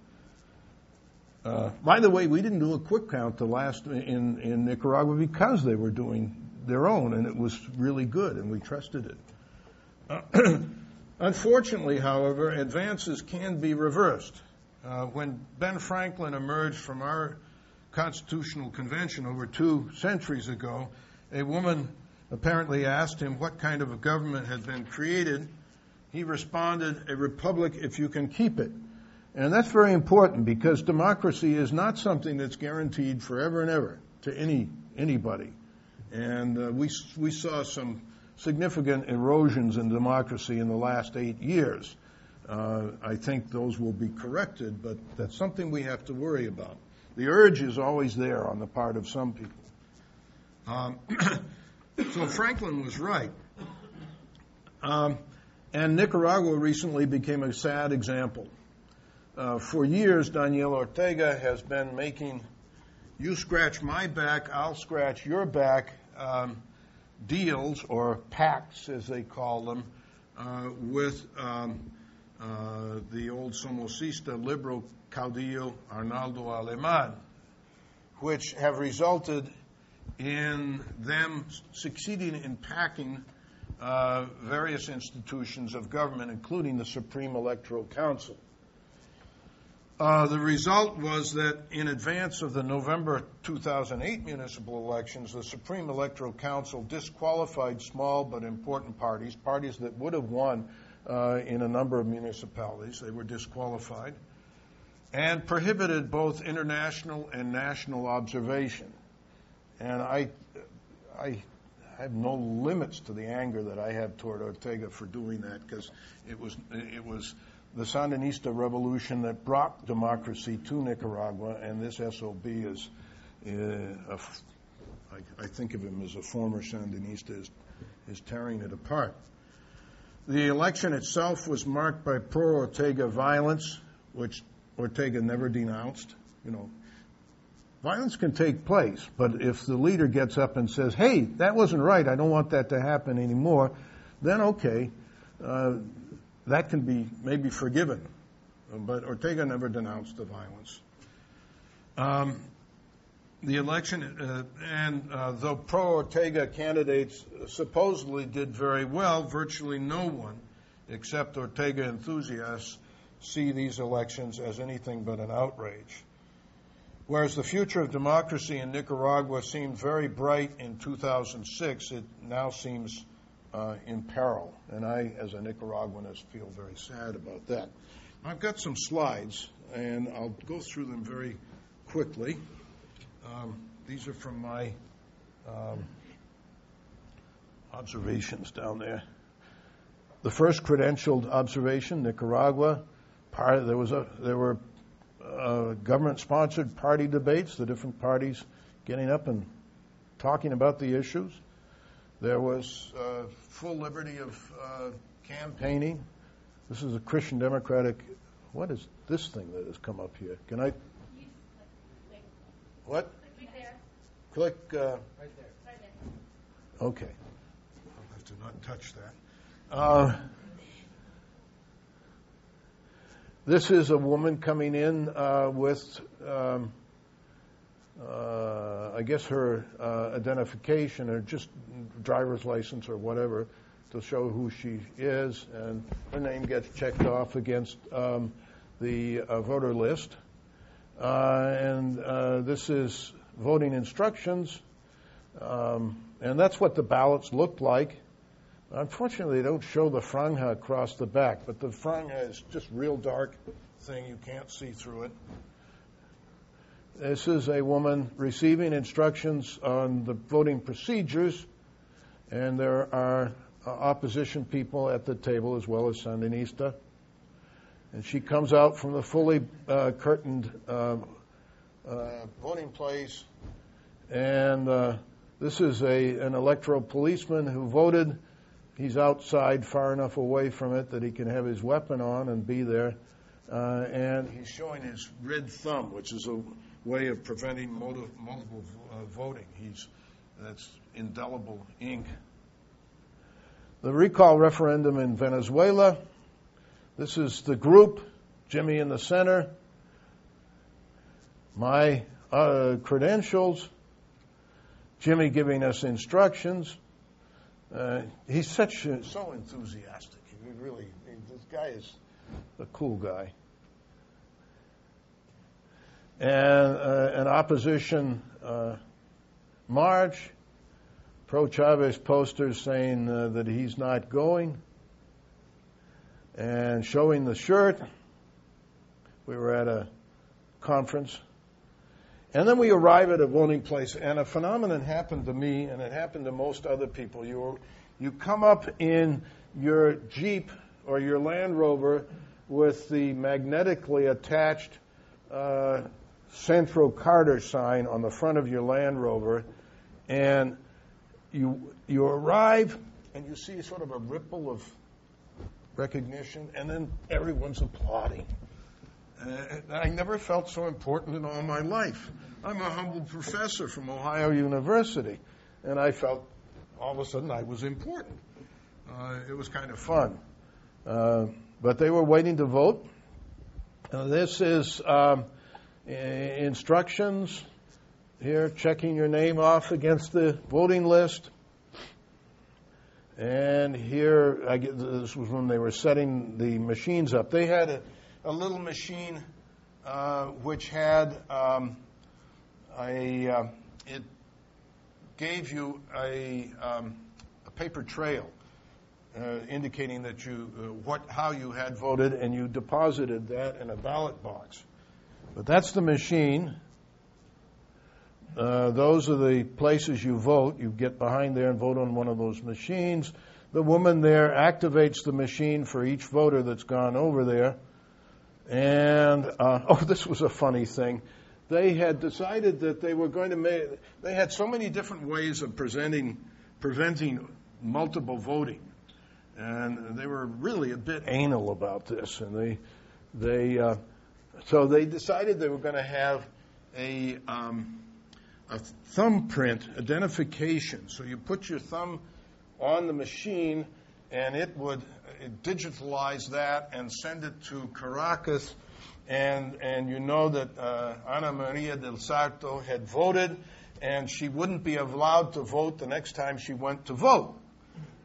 Uh, by the way, we didn't do a quick count the last in, in Nicaragua because they were doing their own, and it was really good, and we trusted it. Uh, unfortunately, however, advances can be reversed. Uh, when Ben Franklin emerged from our Constitutional Convention over two centuries ago, a woman apparently asked him what kind of a government had been created. He responded, A republic if you can keep it. And that's very important because democracy is not something that's guaranteed forever and ever to any anybody. And uh, we, we saw some significant erosions in democracy in the last eight years. Uh, I think those will be corrected, but that's something we have to worry about. The urge is always there on the part of some people. Um, so Franklin was right. Um, and Nicaragua recently became a sad example. Uh, for years, Daniel Ortega has been making you scratch my back, I'll scratch your back um, deals, or pacts as they call them, uh, with the old Somocista liberal caudillo Arnoldo Aleman, which have resulted in them succeeding in packing uh, various institutions of government, including the Supreme Electoral Council. Uh, the result was that in advance of the November 2008 municipal elections, the Supreme Electoral Council disqualified small but important parties, parties that would have won uh, in a number of municipalities. They were disqualified, and prohibited both international and national observation. And I, I have no limits to the anger that I have toward Ortega for doing that because it was, it was the Sandinista revolution that brought democracy to Nicaragua, and this SOB is, uh, I, I think of him as a former Sandinista, is, is tearing it apart. The election itself was marked by pro Ortega violence, which Ortega never denounced. You know, violence can take place, but if the leader gets up and says, hey, that wasn't right, I don't want that to happen anymore, then okay, uh, that can be maybe forgiven. But Ortega never denounced the violence. Um, the election, uh, and uh, though pro Ortega candidates supposedly did very well, virtually no one except Ortega enthusiasts see these elections as anything but an outrage. Whereas the future of democracy in Nicaragua seemed very bright in 2006, it now seems uh, in peril. And I, as a Nicaraguanist, feel very sad about that. I've got some slides, and I'll go through them very quickly. Um, these are from my um, observations down there. The first credentialed observation, Nicaragua. Part, there was a, there were uh, government-sponsored party debates, the different parties getting up and talking about the issues. There was uh, full liberty of uh, campaigning. This is a Christian Democratic. What is this thing that has come up here? Can I? What? Right there. Click. Uh, Right there. Right there. okay. I'll have to not touch that. Uh, this is a woman coming in uh, with, um, uh, I guess, her uh, identification or just driver's license or whatever to show who she is, and her name gets checked off against um, the uh, voter list. Uh, and uh, this is voting instructions, um, and that's what the ballots looked like. Unfortunately, they don't show the franja across the back, but the franja is just real dark thing. You can't see through it. This is a woman receiving instructions on the voting procedures, and there are uh, opposition people at the table as well as Sandinista. And she comes out from the fully uh, curtained uh, uh, voting place, and uh, this is a an electoral policeman who voted. He's outside, far enough away from it that he can have his weapon on and be there. Uh, and he's showing his red thumb, which is a way of preventing multiple, multiple uh, voting. He's that's indelible ink. The recall referendum in Venezuela. This is the group, Jimmy in the center. My uh, credentials. Jimmy giving us instructions. Uh, he's such a, so enthusiastic. He really, this guy is a cool guy. And uh, an opposition uh, march, pro Chavez posters saying uh, that he's not going, and showing the shirt. We were at a conference. And then we arrive at a voting place, and a phenomenon happened to me, and it happened to most other people. You, you come up in your Jeep or your Land Rover with the magnetically attached uh, Centro Carter sign on the front of your Land Rover, and you you arrive and you see sort of a ripple of recognition, and then everyone's applauding. Uh, I never felt so important in all my life. I'm a humble professor from Ohio University, and I felt all of a sudden I was important. Uh, it was kind of fun. Uh, but they were waiting to vote. Uh, this is um, instructions here, checking your name off against the voting list. And here, I get, this was when they were setting the machines up. They had a, a little machine uh, which had um, a, uh, it gave you a, um, a paper trail uh, indicating that you uh, what how you had voted, and you deposited that in a ballot box. But that's the machine. Uh, those are the places you vote. You get behind there and vote on one of those machines. The woman there activates the machine for each voter that's gone over there. And uh, oh, this was a funny thing. they had decided that they were going to make, they had so many different ways of presenting, preventing multiple voting. And they were really a bit anal about this. And they, they, uh, so they decided they were going to have a, um, a thumbprint identification. So you put your thumb on the machine and it would digitalize that and send it to Caracas and and you know that uh, Ana Maria del Sarto had voted, and she wouldn't be allowed to vote the next time she went to vote.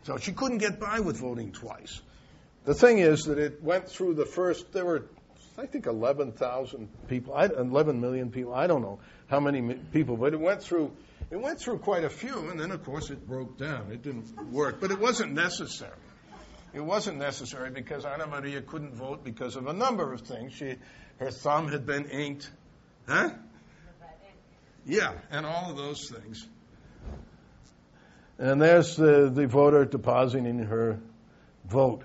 So she couldn't get by with voting twice. The thing is that it went through the first. There were, I think, 11,000 people, 11 million people. I don't know how many people, but it went through. It went through quite a few, and then of course it broke down. It didn't work, but it wasn't necessary. It wasn't necessary because Anna Maria couldn't vote because of a number of things. She, her thumb had been inked. Huh? Yeah, and all of those things. And there's the, the voter depositing her vote.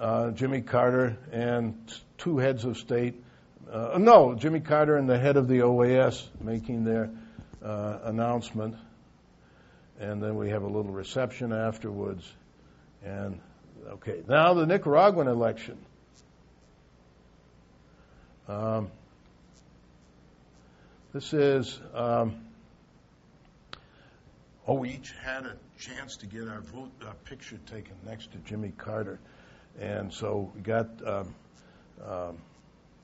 Uh, Jimmy Carter and two heads of state. Uh, no, Jimmy Carter and the head of the OAS making their uh, announcement. And then we have a little reception afterwards. And Okay, now the Nicaraguan election. Um, this is, um, oh, we each had a chance to get our vote uh, picture taken next to Jimmy Carter. And so we got, um, um,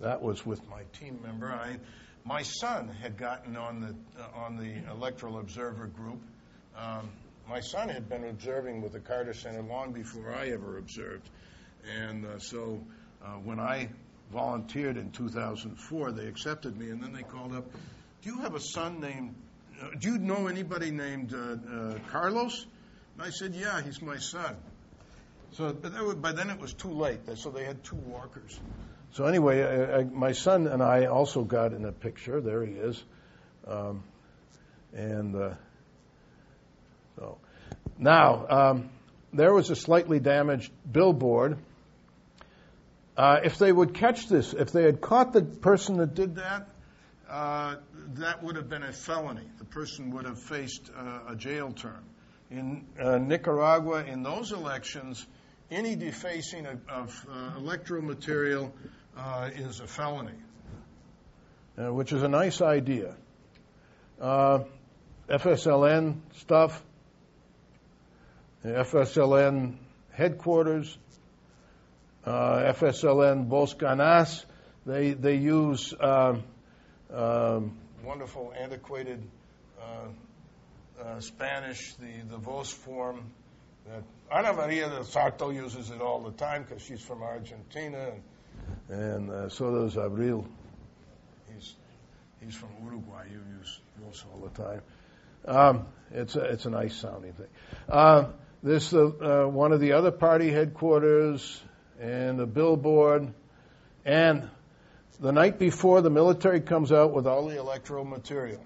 that was with my team member. I, my son had gotten on the, uh, on the Electoral Observer group. Um, my son had been observing with the Carter Center long before I ever observed. And uh, so uh, when I volunteered in 2004, they accepted me, and then they called up, Do you have a son named, uh, do you know anybody named uh, Carlos? And I said, Yeah, he's my son. So but by then it was too late, so they had two walkers. So anyway, I, I, my son and I also got in a picture. There he is. Um, and uh, so now um, there was a slightly damaged billboard. Uh, if they would catch this, if they had caught the person that did that, uh, that would have been a felony. The person would have faced uh, a jail term. In uh, Nicaragua, in those elections, any defacing of, of uh, material uh, is a felony, which is a nice idea. FSLN stuff, the FSLN headquarters, uh, FSLN Boscanas. They they use um, um, wonderful antiquated uh, uh, Spanish, the the Vos form. That Ana Maria del Sarto uses it all the time because she's from Argentina, and, and uh, so does Abril. He's he's from Uruguay. You use Vos all the time. Um, it's a, it's a nice sounding thing. Uh, this uh, uh, one of the other party headquarters and a billboard. And the night before, the military comes out with all the electoral material.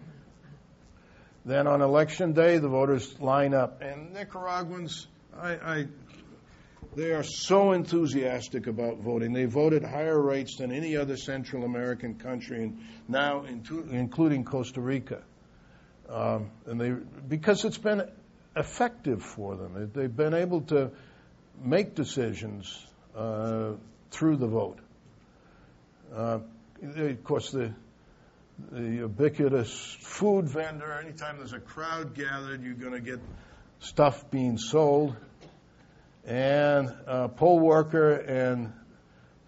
Then on election day, the voters line up. And Nicaraguans, I, I, they are so enthusiastic about voting. They voted higher rates than any other Central American country, and now into, including Costa Rica. Um, and they because it's been effective for them. They've been able to make decisions uh, through the vote. Uh, of course, the the ubiquitous food vendor. Anytime there's a crowd gathered, you're going to get stuff being sold. And uh, poll worker and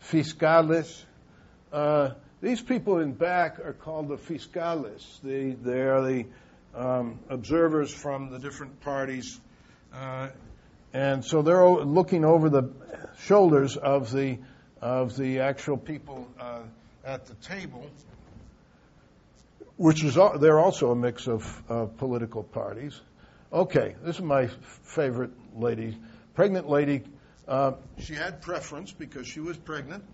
fiscales. Uh, these people in back are called the fiscales. They, they are the um, observers from the different parties. Uh, and so they're looking over the shoulders of the, of the actual people uh, at the table, which is, they're also a mix of uh, political parties. Okay, this is my favorite lady, pregnant lady. Uh, she had preference because she was pregnant,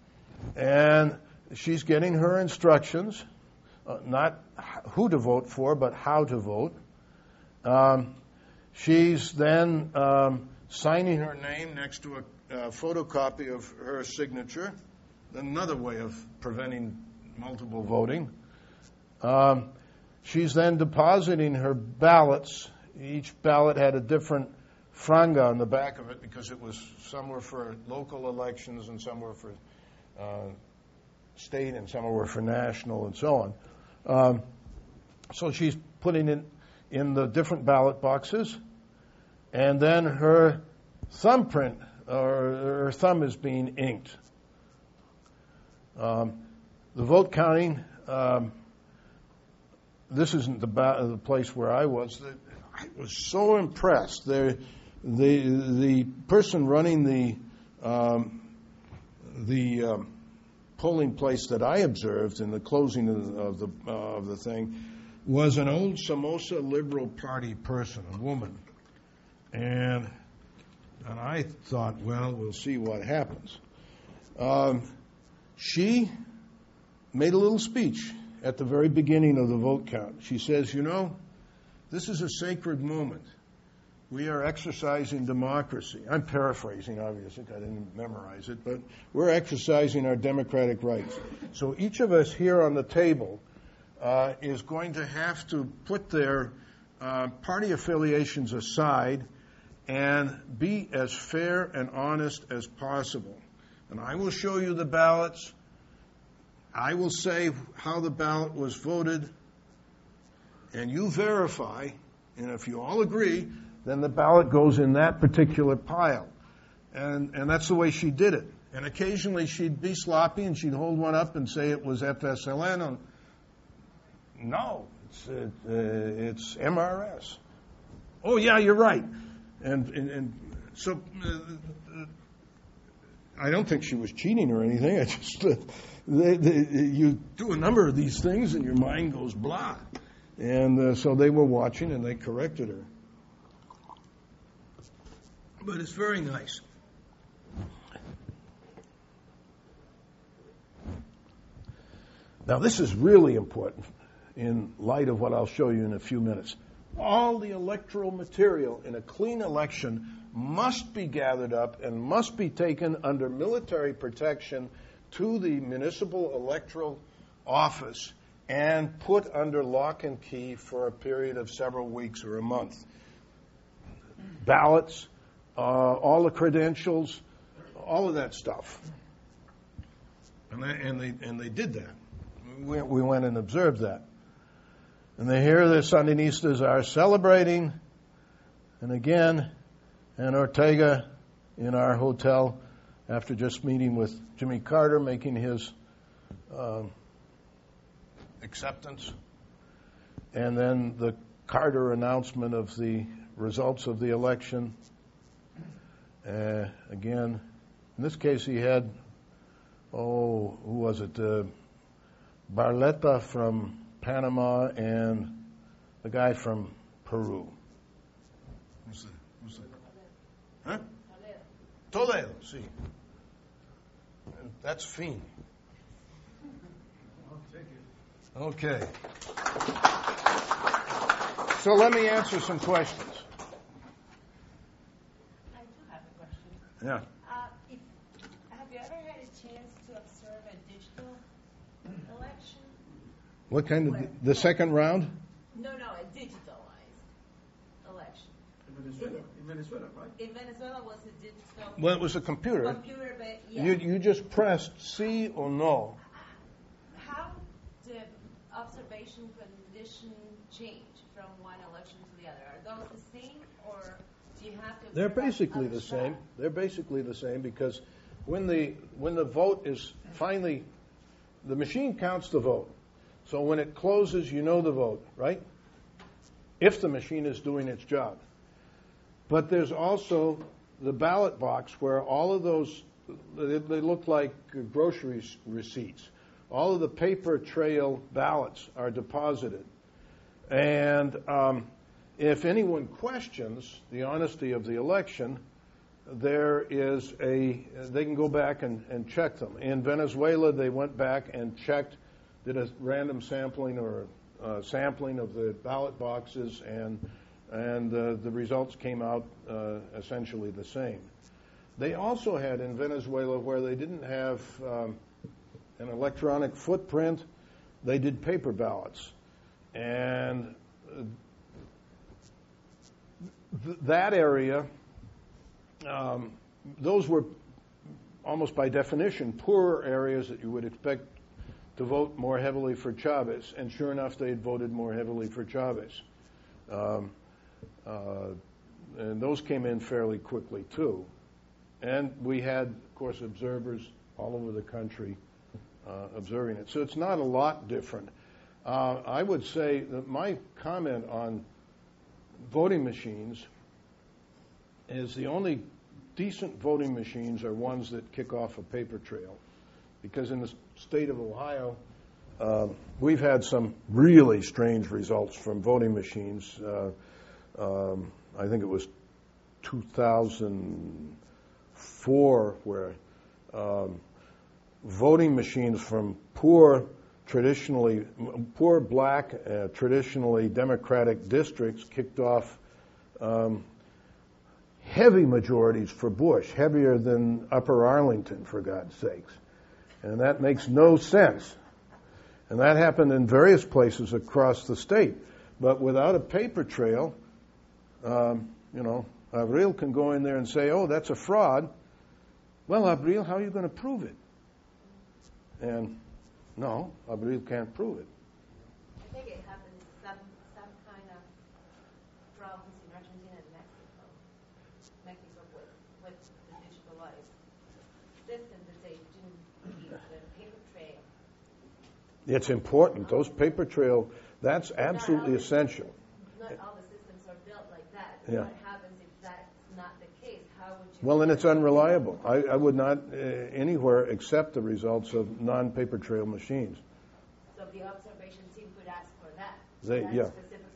and she's getting her instructions uh, not who to vote for, but how to vote. Um, she's then um, signing her name next to a uh, photocopy of her signature, another way of preventing multiple voting. Um, she's then depositing her ballots. Each ballot had a different franja on the back of it because it was some were for local elections and some were for uh, state and some were for national and so on. Um, so she's putting it in the different ballot boxes, and then her thumbprint or her thumb is being inked. Um, the vote counting. Um, this isn't the, ba- the place where I was. I was so impressed. the the person running the um, the um, polling place that I observed in the closing of the of the, uh, of the thing was an old Somoza Liberal Party person, a woman, and and I thought, well, we'll see what happens. Um, she made a little speech at the very beginning of the vote count. She says, you know, this is a sacred moment. We are exercising democracy. I'm paraphrasing, obviously, I didn't memorize it, but we're exercising our democratic rights. So each of us here on the table uh, is going to have to put their uh, party affiliations aside and be as fair and honest as possible. And I will show you the ballots. I will say how the ballot was voted, and you verify, and if you all agree, then the ballot goes in that particular pile. And, and that's the way she did it. And occasionally she'd be sloppy and she'd hold one up and say it was FSLN. No, it's, uh, it's MRS. Oh, yeah, you're right. And, and, and so uh, I don't think she was cheating or anything. I just, uh, they, they, you do a number of these things and your mind goes blah. And uh, so they were watching and they corrected her. But it's very nice. Now, this is really important in light of what I'll show you in a few minutes. All the electoral material in a clean election must be gathered up and must be taken under military protection to the municipal electoral office and put under lock and key for a period of several weeks or a month. Ballots, uh, all the credentials, all of that stuff. And they, and they, and they did that. We, we went and observed that. And they hear the Sandinistas are celebrating. And again, and Ortega in our hotel after just meeting with Jimmy Carter, making his um, acceptance. And then the Carter announcement of the results of the election. Uh, again, in this case, he had, oh, who was it? Uh, Barletta from Panama and the guy from Peru. Who's? Who's? Huh? Toledo, see. And that's Feen. Okay. So let me answer some questions. I do have a question. Yeah. Uh, if, have you ever had a chance to observe a digital election? What kind of the second round? No, no, a digitalized election. In Venezuela, in Venezuela, right? In Venezuela was a digital Well, it was a computer. computer, but yeah. You you just pressed C or no. How did observation condition change from one election to the other? Are those the same, or do you have to? They're basically the stuff? same. They're basically the same because when the when the vote is finally the machine counts the vote. So when it closes, you know the vote, right? If the machine is doing its job. But there's also the ballot box where all of those they, they look like grocery receipts. All of the paper trail ballots are deposited. And um, if anyone questions the honesty of the election, there is a, they can go back and, and check them. In Venezuela, they went back and checked, did a random sampling or uh, sampling of the ballot boxes, and, and uh, the results came out uh, essentially the same. They also had in Venezuela where they didn't have um, an electronic footprint they did paper ballots. And uh, th- that area, um, those were almost by definition poorer areas that you would expect to vote more heavily for Chavez. And sure enough, they had voted more heavily for Chavez. Um, and those came in fairly quickly, too. And we had, of course, observers all over the country uh, observing it. So it's not a lot different. Uh, I would say that my comment on voting machines is the only decent voting machines are ones that kick off a paper trail. Because in the state of Ohio, uh, we've had some really strange results from voting machines. Uh, um, I think it was 2004 where um, voting machines from poor traditionally poor black uh, traditionally democratic districts kicked off um, heavy majorities for Bush, heavier than Upper Arlington, for God's sakes. And that makes no sense. And that happened in various places across the state. But without a paper trail, um, you know, Abril can go in there and say, oh, that's a fraud. Well, Abril, how are you going to prove it? And no, Abril can't prove it. I think it happens some, some kind of problems in Argentina and Mexico. Mexico with, with the digitalized system that they do keep the paper trail. It's important. Those paper trail, that's absolutely essential. Not all the systems are built like that. Yeah. What happens if that's not the case? How would you? Well, then it's unreliable. I, I would not uh, anywhere accept the results of non-paper trail machines. So the observation team could ask for that. They- that yeah. Specifically.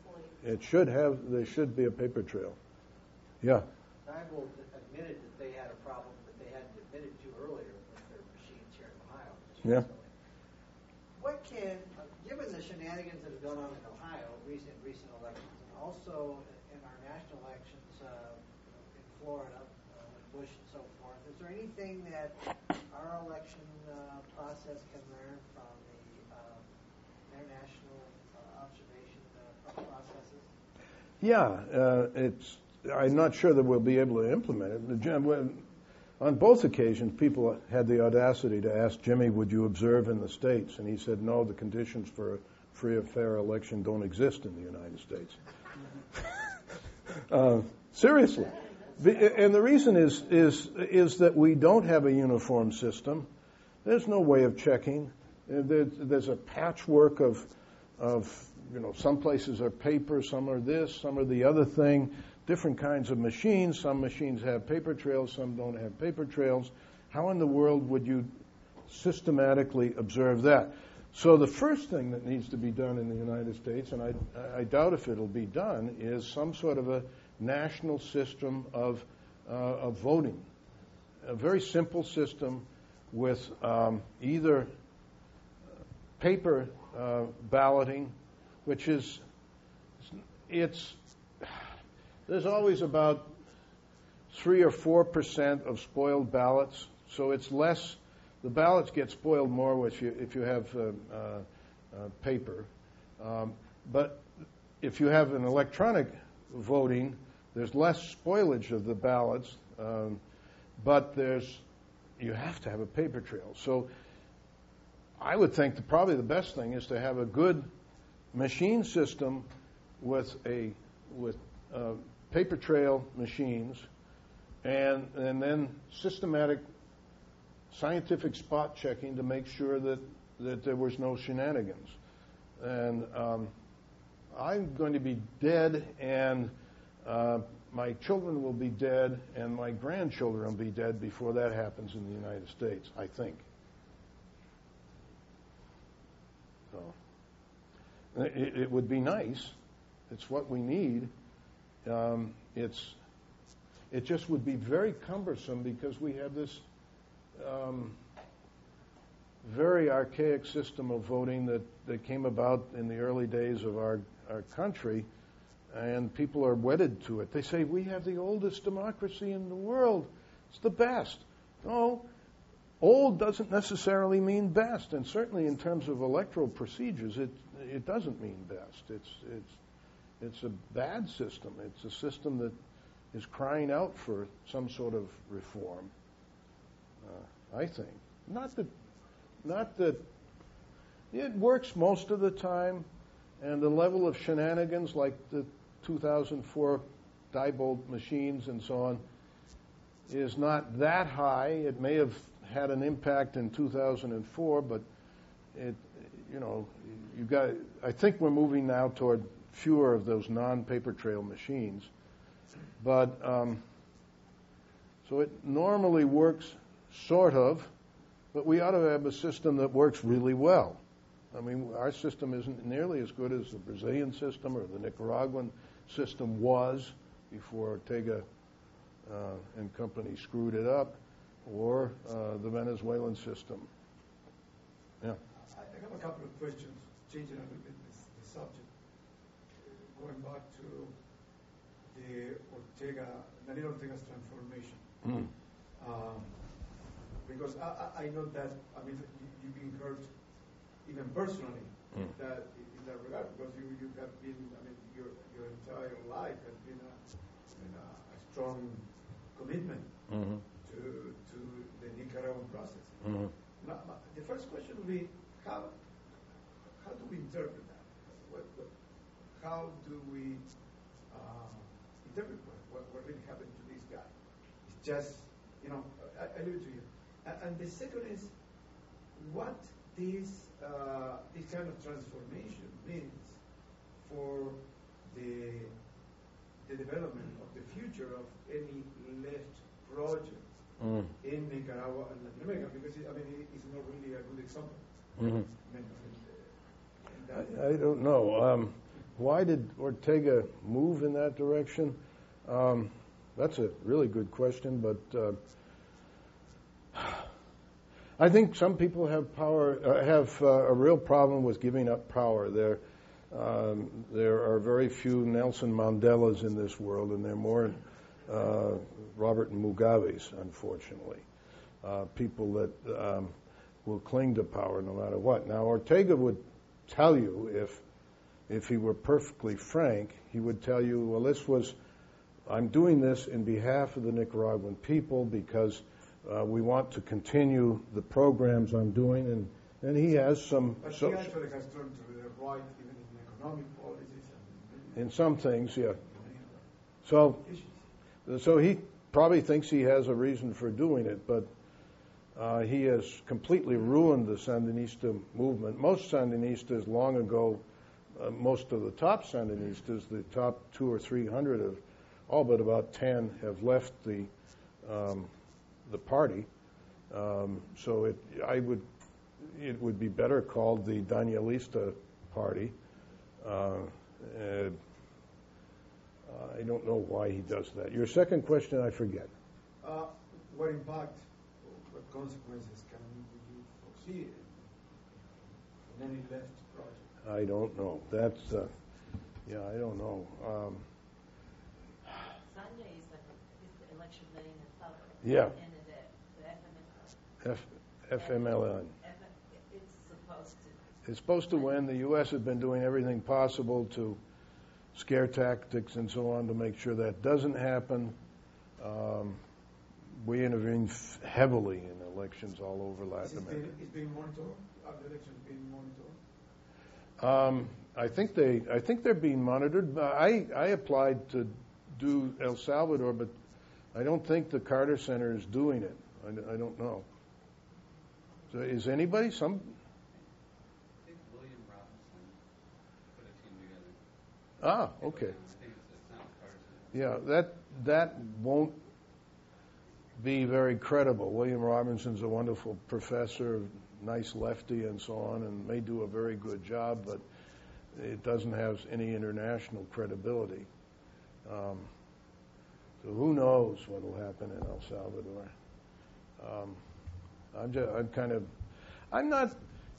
It should have, there should be a paper trail. Yeah. I Diebold admitted that they had a problem that they hadn't admitted to earlier with their machines here in Ohio. Yeah. What can, uh, given the shenanigans that have gone on in Ohio, recent, recent elections, and also in our national elections uh, in Florida, uh, with Bush and so forth, is there anything that our election uh, process can learn from the uh, international uh, observation uh, processes? Yeah, uh, it's. I'm not sure that we'll be able to implement it. The Jim- when- On both occasions, people had the audacity to ask Jimmy, "Would you observe in the states?" And he said, "No, the conditions for a free and fair election don't exist in the United States." uh, seriously, and the reason is is is that we don't have a uniform system. There's no way of checking. Uh, There's, there's a patchwork of of you know some places are paper, some are this, some are the other thing. Different kinds of machines. Some machines have paper trails, some don't have paper trails. How in the world would you systematically observe that? So the first thing that needs to be done in the United States, and I, I doubt if it'll be done, is some sort of a national system of, uh, of voting. A very simple system with um, either paper uh, balloting, which is it's there's always about three or four percent of spoiled ballots, so it's less. The ballots get spoiled more if you if you have uh, uh, paper, um, but if you have an electronic voting, there's less spoilage of the ballots, um, but there's you have to have a paper trail. So I would think that probably the best thing is to have a good machine system with a with uh, paper trail machines, and and then systematic scientific spot checking to make sure that that there was no shenanigans. And um, I'm going to be dead, and uh, my children will be dead, and my grandchildren will be dead before that happens in the United States. I think. So it, it would be nice. It's what we need. Um, it's it just would be very cumbersome because we have this um, very archaic system of voting that, that came about in the early days of our, our country, and people are wedded to it. They say, We have the oldest democracy in the world. It's the best. No, old doesn't necessarily mean best, and certainly in terms of electoral procedures, it it doesn't mean best. It's it's it's a bad system. It's a system that is crying out for some sort of reform. Uh, I think not that not that it works most of the time, and the level of shenanigans like the 2004 Diebold machines and so on is not that high. It may have had an impact in 2004, but it, you know, you got. I think we're moving now toward fewer of those non-paper trail machines, but um, so it normally works sort of, but we ought to have a system that works really well. I mean, our system isn't nearly as good as the Brazilian system or the Nicaraguan system was before Ortega uh, and company screwed it up, or uh, the Venezuelan system. Yeah. I have a couple of questions, changing a little bit this, the subject. Going back to the Ortega, Daniel Ortega's transformation. Mm. Um, because I, I, know that, I mean, you, have been hurt even personally mm. that, in that regard, because you, you have been, I mean, your, your entire life has been a, a, a strong commitment mm-hmm. to, to the Nicaraguan process. Mm-hmm. Now, the first question would be, how, how do we interpret that? What, what, how do we uh, interpret what, what, what, really happened to this guy? It's just, you know, I, I leave it to you. And, and the second is, what this uh, this kind of transformation means for the the development of the future of any left project mm. in Nicaragua and Latin America because it, I mean it's not really a good example. Mm-hmm. I, I, don't know. Um, why did Ortega move in that direction? Um, that's a really good question, but uh, I think some people have power uh, have uh, a real problem with giving up power. There, um, there are very few Nelson Mandelas in this world, and there are more uh, Robert Mugabe's, unfortunately. Uh, people that um, will cling to power no matter what. Now, Ortega would tell you if if he were perfectly frank, he would tell you, well, this was, I'm doing this in behalf of the Nicaraguan people because uh, we want to continue the programs I'm doing, and, and he has some. But he actually has turned to the right, in some things, yeah. So, so he probably thinks he has a reason for doing it, but uh, he has completely ruined the Sandinista movement. Most Sandinistas long ago, uh, most of the top Sandinistas, the top two or three hundred of, all but about ten, have left the um, the party. Um, so it, I would, it would be better called the Danielista Party. Uh, I don't know why he does that. Your second question, I forget. Uh, what impact, what consequences can you foresee in any left project? I don't know. That's, uh, yeah, I don't know. Um, Sunday is, like is the election day in the south. Yeah. F, FMLN. It's supposed to. It's supposed to win. The U.S. has been doing everything possible to scare tactics and so on to make sure that doesn't happen. Um, we intervene f- heavily in elections all over Latin America. Is being monitored? Are the elections being monitored? Um, I think they. I think they're being monitored. I I applied to do El Salvador, but I don't think the Carter Center is doing it. I, I don't know. So is anybody some? I think William Robinson put a team together. Ah, okay. Yeah, that that won't be very credible. William Robinson's a wonderful professor, nice lefty, and so on, and may do a very good job, but it doesn't have any international credibility. Um, so who knows what will happen in El Salvador? Um, I'm just, I'm kind of, I'm not,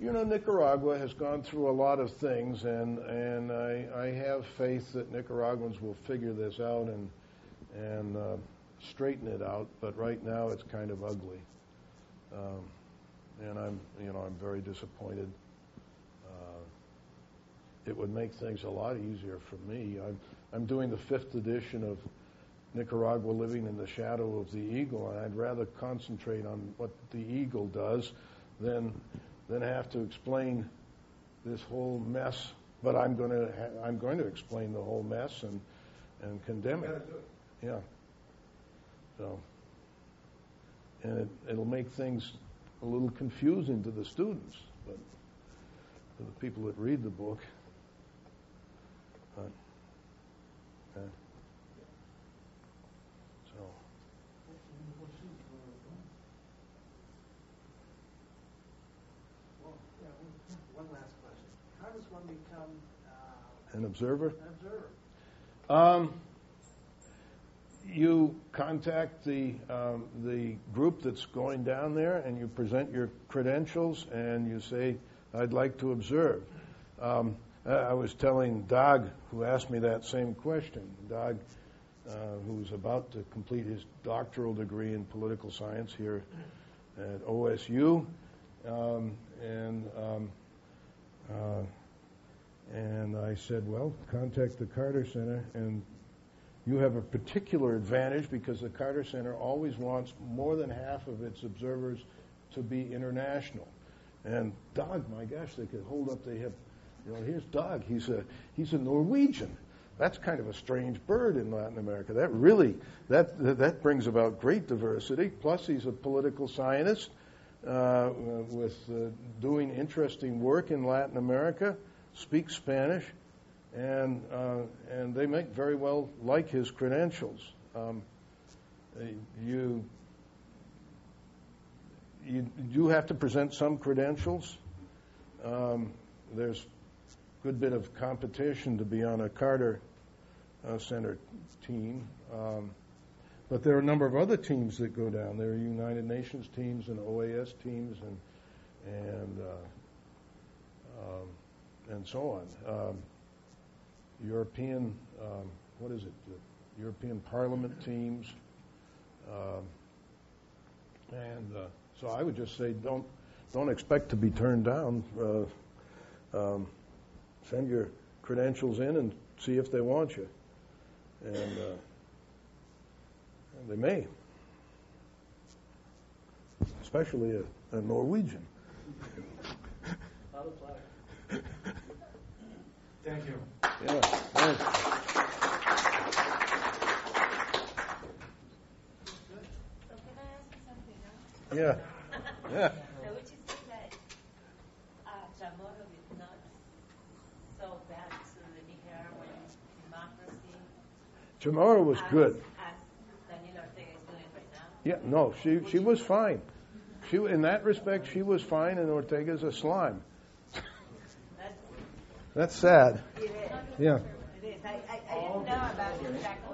you know, Nicaragua has gone through a lot of things, and and I, I have faith that Nicaraguans will figure this out and and uh, straighten it out. But right now, it's kind of ugly. Um, and I'm, you know, I'm very disappointed. Uh, it would make things a lot easier for me. I'm, I'm doing the fifth edition of Nicaragua Living in the Shadow of the Eagle, and I'd rather concentrate on what the eagle does than than have to explain this whole mess. But I'm going to ha- I'm going to explain the whole mess and and condemn it. Yeah. So, and it, it'll make things a little confusing to the students, but to the people that read the book. But, okay. So, Well, yeah, one- one last question. How does one become uh, an observer. an observer? Um, you contact the um, the group that's going down there, and you present your credentials, and you say, "I'd like to observe." Um, I was telling Doug, who asked me that same question. Doug, uh, who's about to complete his doctoral degree in political science here at OSU, um, and um, uh, and I said, well, contact the Carter Center, and you have a particular advantage because the Carter Center always wants more than half of its observers to be international. And Doug, my gosh, they could hold up. They have, you know, here's Doug. He's a he's a Norwegian. That's kind of a strange bird in Latin America. That really that that brings about great diversity. Plus, he's a political scientist uh, with uh, doing interesting work in Latin America. Speaks Spanish and uh, and they make very well like his credentials. Um, you you do have to present some credentials. Um, there's a good bit of competition to be on a Carter uh, Center team. Um, but there are a number of other teams that go down. There are United Nations teams and OAS teams and and uh, um, and so on. Um, European, um, what is it? The European Parliament teams, um, and uh, so I would just say don't don't expect to be turned down. Uh, um, send your credentials in and see if they want you, and, uh, they may, especially a, a Norwegian. Not a flag. Thank you. Yeah, thanks. So can I ask you something else? Yeah, yeah. So would you say that uh, Chamorro is not so bad to the Nicaraguan democracy Tomorrow was as, good. as Daniel Ortega is doing right now? Yeah, no, she she was fine. She in that respect she was fine, and Ortega's a slime. That's, sad. it is. Yeah. It is. I, I, I didn't know about exactly.